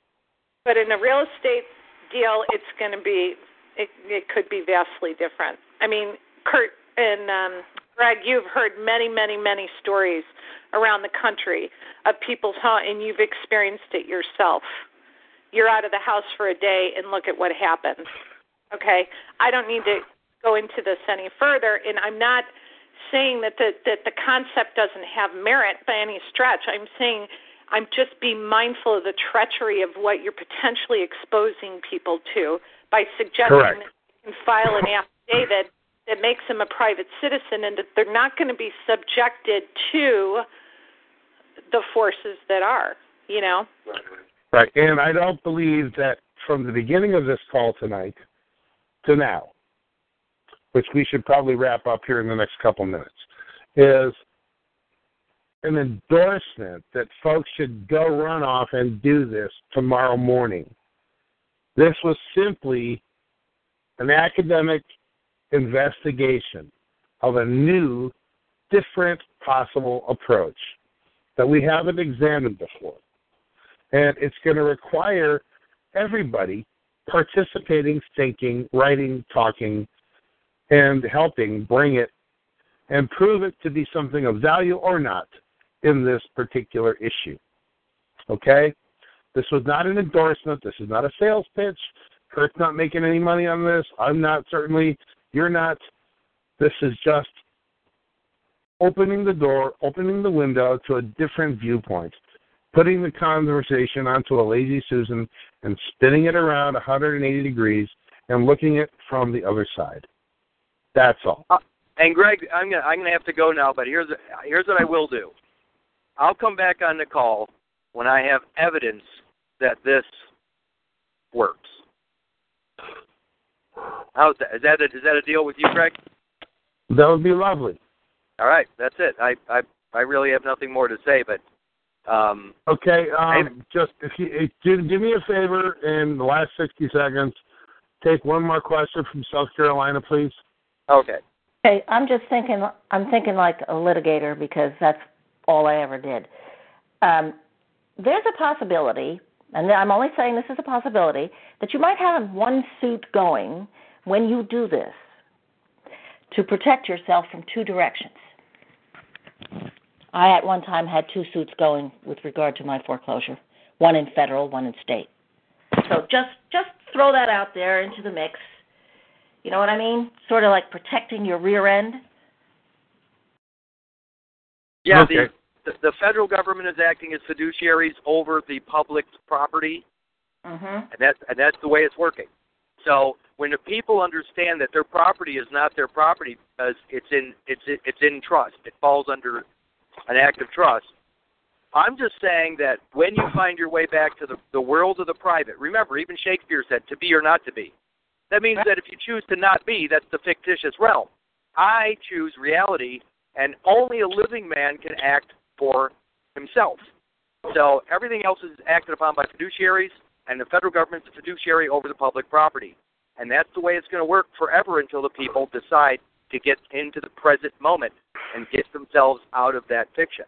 But in a real estate deal, it's going to be it, it could be vastly different. I mean, Kurt and um, Greg, you've heard many, many, many stories around the country of people's home, and you've experienced it yourself. You're out of the house for a day, and look at what happens. Okay, I don't need to go into this any further, and I'm not saying that the that the concept doesn't have merit by any stretch. I'm saying I'm just being mindful of the treachery of what you're potentially exposing people to by suggesting Correct. that you can file an affidavit that makes them a private citizen and that they're not going to be subjected to the forces that are, you know. Right. And I don't believe that from the beginning of this call tonight to now, which we should probably wrap up here in the next couple minutes, is an endorsement that folks should go run off and do this tomorrow morning. This was simply an academic investigation of a new, different possible approach that we haven't examined before. And it's going to require everybody participating, thinking, writing, talking, and helping bring it and prove it to be something of value or not in this particular issue. Okay? This was not an endorsement. This is not a sales pitch. Kurt's not making any money on this. I'm not certainly. You're not. This is just opening the door, opening the window to a different viewpoint, putting the conversation onto a lazy Susan and spinning it around 180 degrees and looking at it from the other side. That's all. Uh, and Greg, I'm gonna I'm gonna have to go now, but here's here's what I will do. I'll come back on the call when I have evidence that this works. How's that? Is that a, is that a deal with you, Greg? That would be lovely. All right, that's it. I I I really have nothing more to say, but um, Okay, um, just if you if, do, do me a favor in the last 60 seconds, take one more question from South Carolina, please. okay. Okay, I'm just thinking. I'm thinking like a litigator because that's all I ever did. Um, there's a possibility, and I'm only saying this is a possibility, that you might have one suit going when you do this to protect yourself from two directions. I at one time had two suits going with regard to my foreclosure, one in federal, one in state. So just just throw that out there into the mix. You know what I mean? Sort of like protecting your rear end. Yeah, Okay. the, the the federal government is acting as fiduciaries over the public property, Mhm. and that's and that's the way it's working. So when the people understand that their property is not their property because it's in it's it's in trust, it falls under an act of trust. I'm just saying that when you find your way back to the the world of the private, remember even Shakespeare said to be or not to be. That means that if you choose to not be, that's the fictitious realm. I choose reality, and only a living man can act for himself. So everything else is acted upon by fiduciaries, and the federal government's a fiduciary over the public property. And that's the way it's going to work forever until the people decide to get into the present moment and get themselves out of that fiction.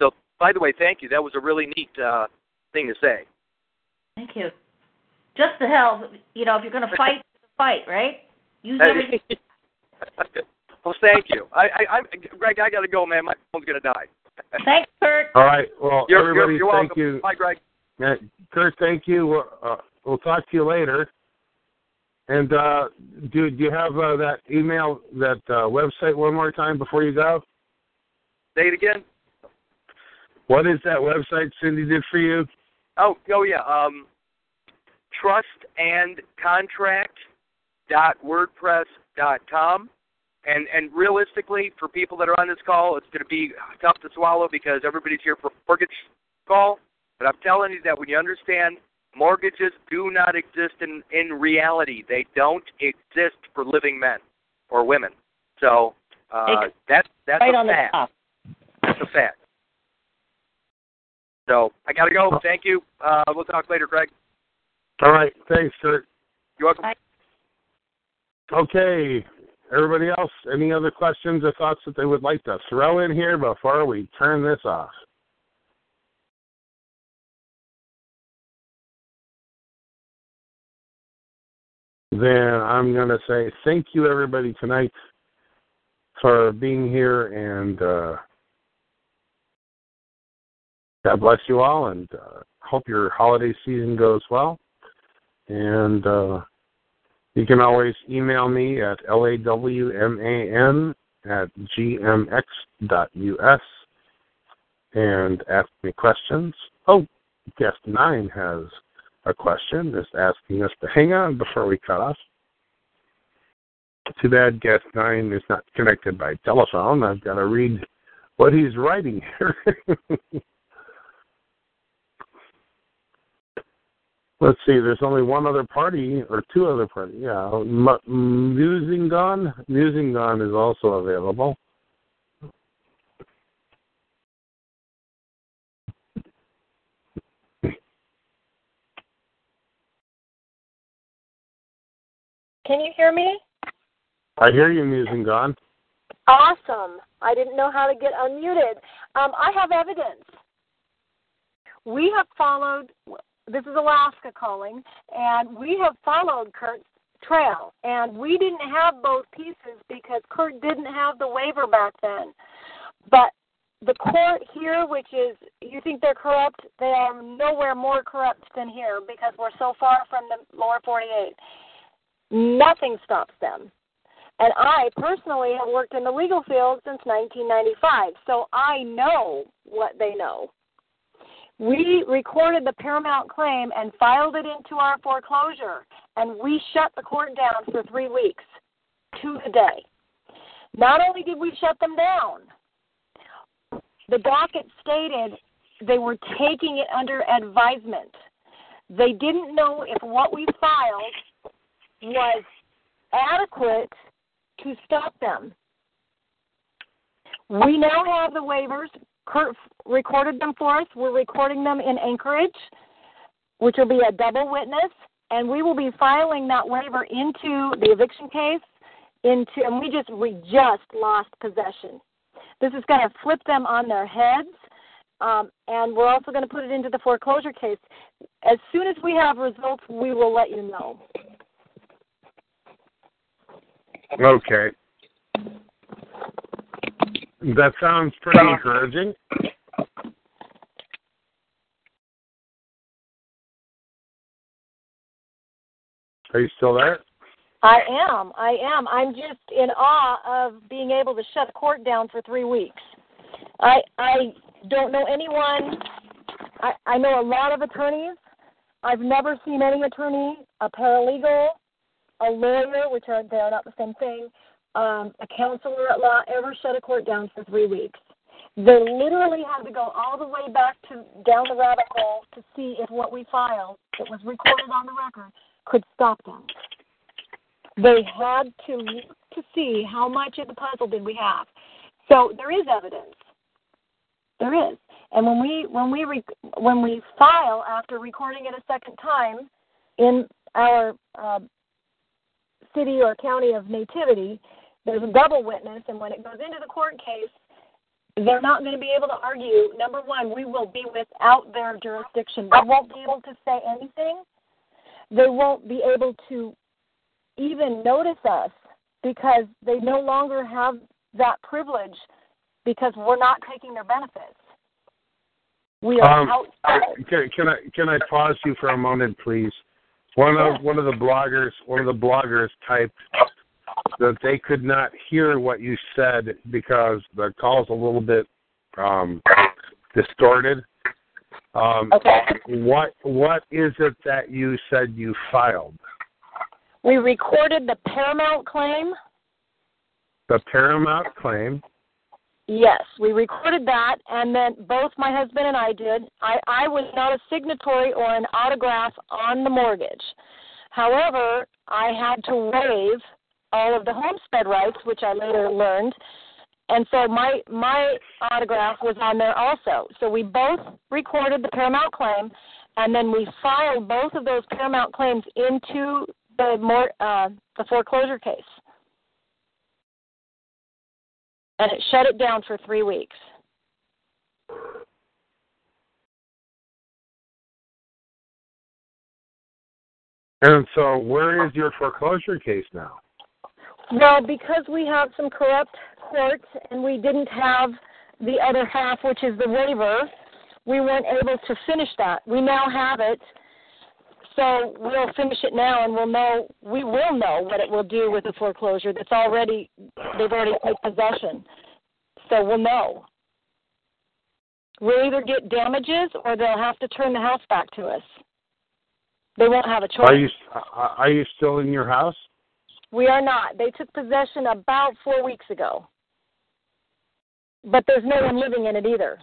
So, by the way, thank you. That was a really neat uh, thing to say. Thank you. Just the hell, you know, if you're going to fight, fight, right? Use everything. well, thank you. I, I, I, Greg, I got to go, man. My phone's going to die. Thanks, Kurt. All right. Well, You're, everybody, you're, you're thank welcome. you. Bye, Greg. Uh, Kurt, thank you. We'll, uh, we'll talk to you later. And uh, do, do you have uh, that email, that uh, website one more time before you go? Say it again. What is that website Cindy did for you? Oh, oh yeah. Um, trustandcontract.wordpress.com. And and realistically, for people that are on this call, it's going to be tough to swallow because everybody's here for a mortgage call. But I'm telling you that when you understand, mortgages do not exist in in reality. They don't exist for living men or women. So uh, Ex- that's that's right a on the fact. top. That's a fact. So I got to go. Thank you. Uh, we'll talk later, Greg. All right. Thanks, Kurt. You're welcome. Bye. Okay. Everybody else, any other questions or thoughts that they would like to throw in here before we turn this off? Then I'm going to say thank you, everybody, tonight for being here, and uh, God bless you all, and uh, hope your holiday season goes well. And uh, You can always email me at lawman at gmx.us and ask me questions. Oh, guest nine has a question, just asking us to hang on before we cut off. Too bad guest nine is not connected by telephone. I've got to read what he's writing here. Let's see. There's only one other party or two other parties. Yeah, Musingon. Musingon is also available. Can you hear me? I hear you, Musingon. Awesome. I didn't know how to get unmuted. Um, I have evidence. We have followed this is Alaska calling, and we have followed Kurt's trail. And we didn't have both pieces because Kurt didn't have the waiver back then. But the court here, which is, you think they're corrupt, they are nowhere more corrupt than here because we're so far from the lower 48. Nothing stops them. And I personally have worked in the legal field since 1995, so I know what they know. We recorded the paramount claim and filed it into our foreclosure, and we shut the court down for three weeks to the day. Not only did we shut them down, the docket stated they were taking it under advisement. They didn't know if what we filed was adequate to stop them. We now have the waivers Kurt recorded them for us. We're recording them in Anchorage, which will be a double witness, and we will be filing that waiver into the eviction case. Into and we just we just lost possession. This is going to flip them on their heads, um, and we're also going to put it into the foreclosure case. As soon as we have results, we will let you know. Okay. That sounds pretty encouraging. Are you still there? I am. I am. I'm just in awe of being able to shut a court down for three weeks. I I don't know anyone. I I know a lot of attorneys. I've never seen any attorney, a paralegal, a lawyer, which are they're not the same thing, um, a counselor at law ever shut a court down for three weeks. They literally had to go all the way back to down the rabbit hole to see if what we filed that was recorded on the record could stop them. They had to look to see how much of the puzzle did we have. So there is evidence. There is, and when we when we when we file after recording it a second time in our uh, city or county of nativity, there's a double witness, and when it goes into the court case, they're not going to be able to argue. Number one, we will be without their jurisdiction. They won't be able to say anything. They won't be able to even notice us because they no longer have that privilege because we're not taking their benefits. We are um, outside. Can, can I can I pause you for a moment, please? One of one of the bloggers one of the bloggers typed that they could not hear what you said because the call's a little bit um, distorted. Um, okay. What what is it that you said you filed? We recorded the Paramount claim. The Paramount claim. Yes, we recorded that, and then both my husband and I did. I, I was not a signatory or an autograph on the mortgage. However, I had to waive all of the homestead rights, which I later learned. And so my my autograph was on there also. So we both recorded the paramount claim, and then we filed both of those paramount claims into the more uh, the foreclosure case, and it shut it down for three weeks. And so, where is your foreclosure case now? Well, because we have some corrupt courts and we didn't have the other half, which is the waiver, we weren't able to finish that. We now have it. So we'll finish it now, and we'll know. We will know what it will do with the foreclosure. That's already they've already taken possession. So we'll know. We'll either get damages, or they'll have to turn the house back to us. They won't have a choice. Are you are you still in your house? We are not. They took possession about four weeks ago. But there's no one living in it either.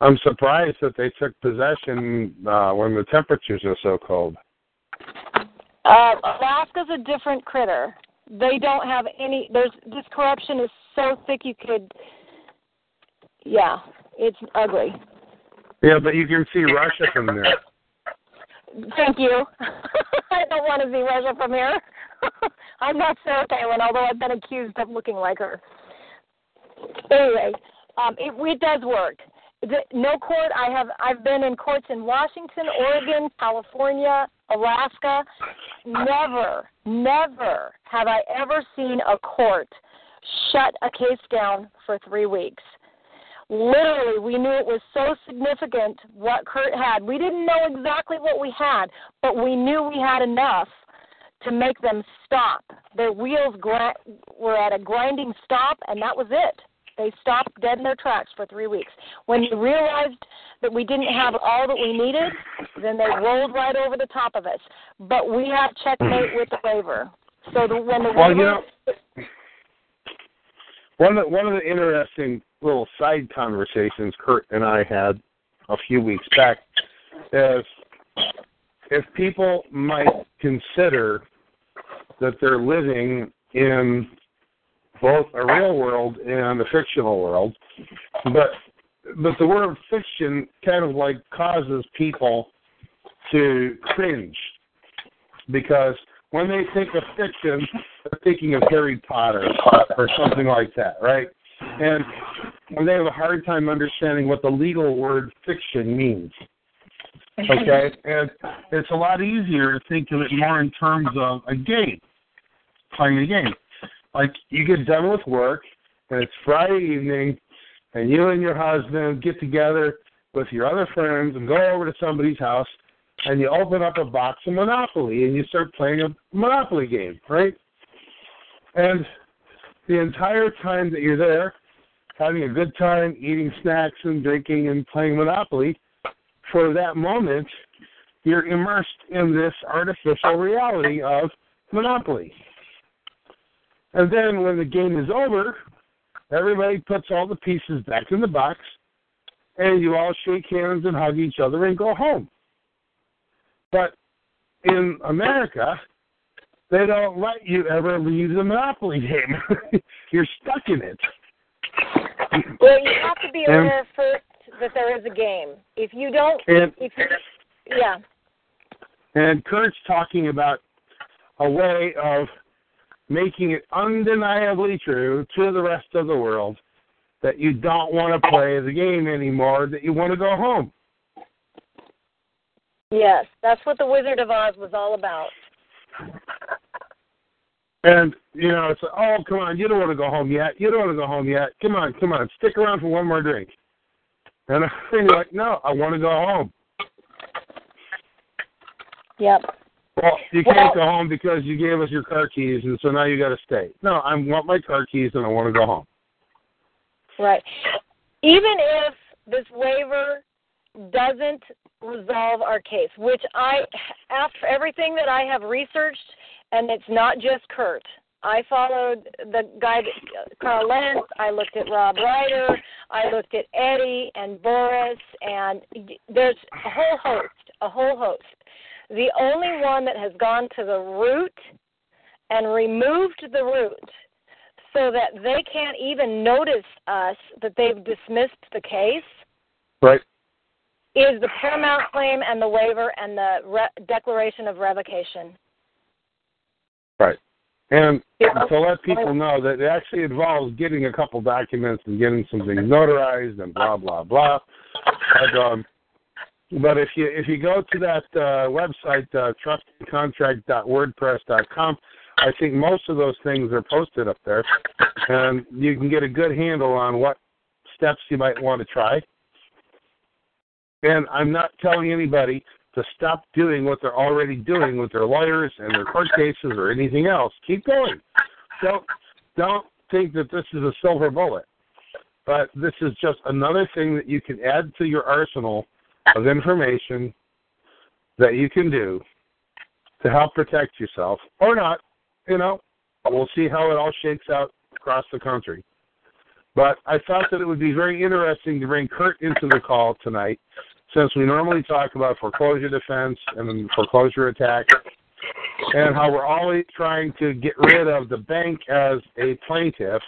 I'm surprised that they took possession uh, when the temperatures are so cold. Uh, Alaska's a different critter. They don't have any. There's this corruption is so thick you could. Yeah, it's ugly. Yeah, but you can see Russia from there. Thank you. I don't want to be Russia from here. I'm not Sarah Palin, although I've been accused of looking like her. Anyway, um, it, it does work. The, no court. I have. I've been in courts in Washington, Oregon, California, Alaska. Never, never have I ever seen a court shut a case down for three weeks literally we knew it was so significant what Kurt had. We didn't know exactly what we had, but we knew we had enough to make them stop. Their wheels gra- were at a grinding stop, and that was it. They stopped dead in their tracks for three weeks. When they realized that we didn't have all that we needed, then they rolled right over the top of us. But we have checkmate with the waiver. So the, when the well, waiver, you know, one of the, one of the interesting little side conversations Kurt and I had a few weeks back is if people might consider that they're living in both a real world and a fictional world, but but the word fiction kind of like causes people to cringe because when they think of fiction, they're thinking of Harry Potter or something like that, right? And when they have a hard time understanding what the legal word fiction means. Okay? And it's a lot easier to think of it more in terms of a game, playing a game. Like you get done with work and it's Friday evening and you and your husband get together with your other friends and go over to somebody's house and you open up a box of Monopoly and you start playing a Monopoly game, right? And the entire time that you're there, having a good time, eating snacks and drinking and playing Monopoly, for that moment, you're immersed in this artificial reality of Monopoly. And then when the game is over, everybody puts all the pieces back in the box, and you all shake hands and hug each other and go home. But in America, they don't let you ever leave the Monopoly game. You're stuck in it. Well, you have to be aware and, first that there is a game. If you don't, and, if you, yeah. And Kurt's talking about a way of making it undeniably true to the rest of the world that you don't want to play the game anymore, that you want to go home. Yes, that's what the Wizard of Oz was all about. And you know, it's like, oh, come on, you don't want to go home yet. You don't want to go home yet. Come on, come on, stick around for one more drink. And I'm like, no, I want to go home. Yep. Well, you can't go home because you gave us your car keys, and so now you got to stay. No, I want my car keys, and I want to go home. Right. Even if this waiver doesn't resolve our case, which I, after everything that I have researched, and it's not just Kurt. I followed the guy, Karl Lentz. I looked at Rob Ryder. I looked at Eddie and Boris, and there's a whole host, a whole host. The only one that has gone to the root and removed the root so that they can't even notice us that they've dismissed the case. Right. Is the paramount claim and the waiver and the re- declaration of revocation. Right. And to let people know that it actually involves getting a couple documents and getting some things notarized and blah blah blah. But, um, but if you if you go to that uh, website uh, I think most of those things are posted up there, and you can get a good handle on what steps you might want to try. And I'm not telling anybody to stop doing what they're already doing with their lawyers and their court cases or anything else. Keep going. Don't don't think that this is a silver bullet. But this is just another thing that you can add to your arsenal of information that you can do to help protect yourself or not. You know, we'll see how it all shakes out across the country. But I thought that it would be very interesting to bring Kurt into the call tonight, since we normally talk about foreclosure defense and foreclosure attack, and how we're always trying to get rid of the bank as a plaintiff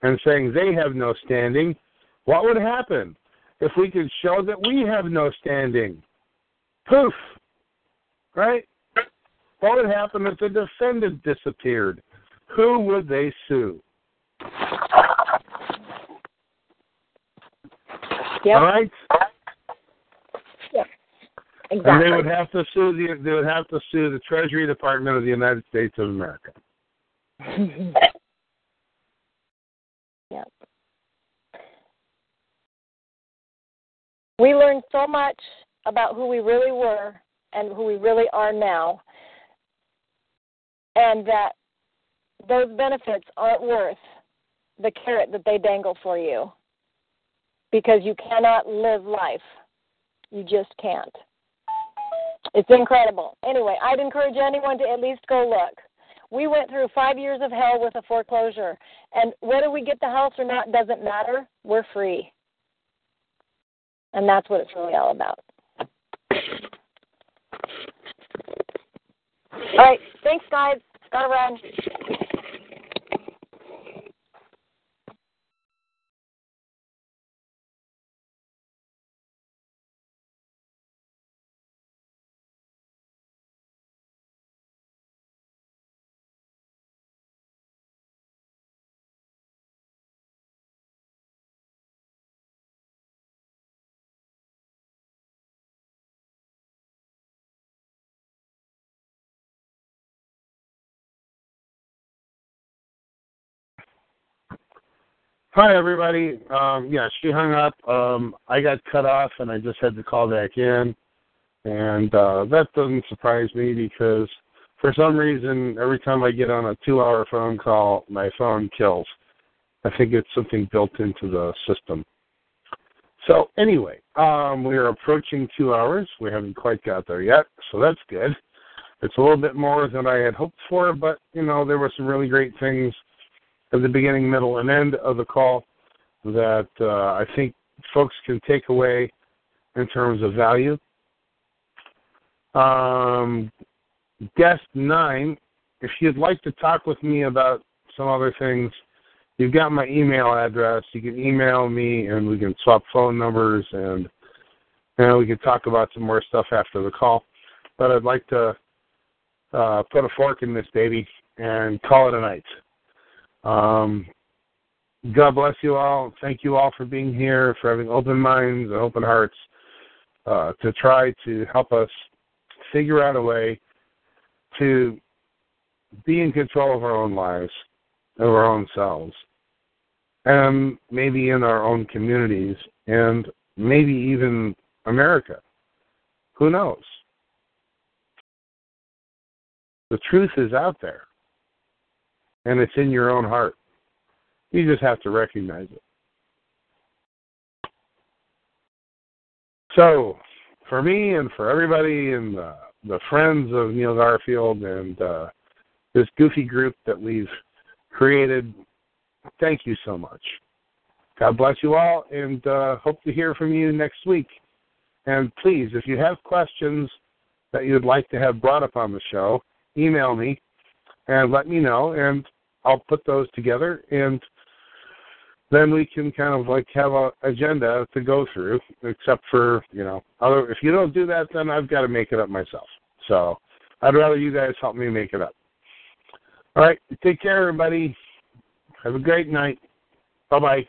and saying they have no standing. What would happen if we could show that we have no standing? Poof! Right? What would happen if the defendant disappeared? Who would they sue? Yep. All right? Yep. And they would have to sue the they would have to sue the Treasury Department of the United States of America. yep. We learned so much about who we really were and who we really are now, and that those benefits aren't worth the carrot that they dangle for you because you cannot live life. You just can't. It's incredible. Anyway, I'd encourage anyone to at least go look. We went through five years of hell with a foreclosure, and whether we get the house or not doesn't matter. We're free. And that's what it's really all about. All right. Thanks, guys. Gotta run. Hi everybody. Um, yeah, she hung up. Um, I got cut off and I just had to call back in. And uh, that doesn't surprise me because for some reason every time I get on a two hour phone call my phone kills. I think it's something built into the system. So anyway, um, we are approaching two hours. We haven't quite got there yet, so that's good. It's a little bit more than I had hoped for, but you know there were some really great things at the beginning, middle, and end of the call that uh, I think folks can take away in terms of value. Um, guest nine, if you'd like to talk with me about some other things, you've got my email address. You can email me, and we can swap phone numbers, and and we can talk about some more stuff after the call. But I'd like to uh, put a fork in this baby and call it a night. Um, God bless you all. Thank you all for being here, for having open minds and open hearts uh, to try to help us figure out a way to be in control of our own lives, of our own selves, and maybe in our own communities, and maybe even America. Who knows? The truth is out there and it's in your own heart. You just have to recognize it. So, for me and for everybody and the, the friends of Neil Garfield and uh, this goofy group that we've created, thank you so much. God bless you all, and uh, hope to hear from you next week. And please, if you have questions that you'd like to have brought up on the show, email me and let me know, and I'll put those together, and then we can kind of like have a agenda to go through. Except for you know, other if you don't do that, then I've got to make it up myself. So I'd rather you guys help me make it up. All right, take care, everybody. Have a great night. Bye bye.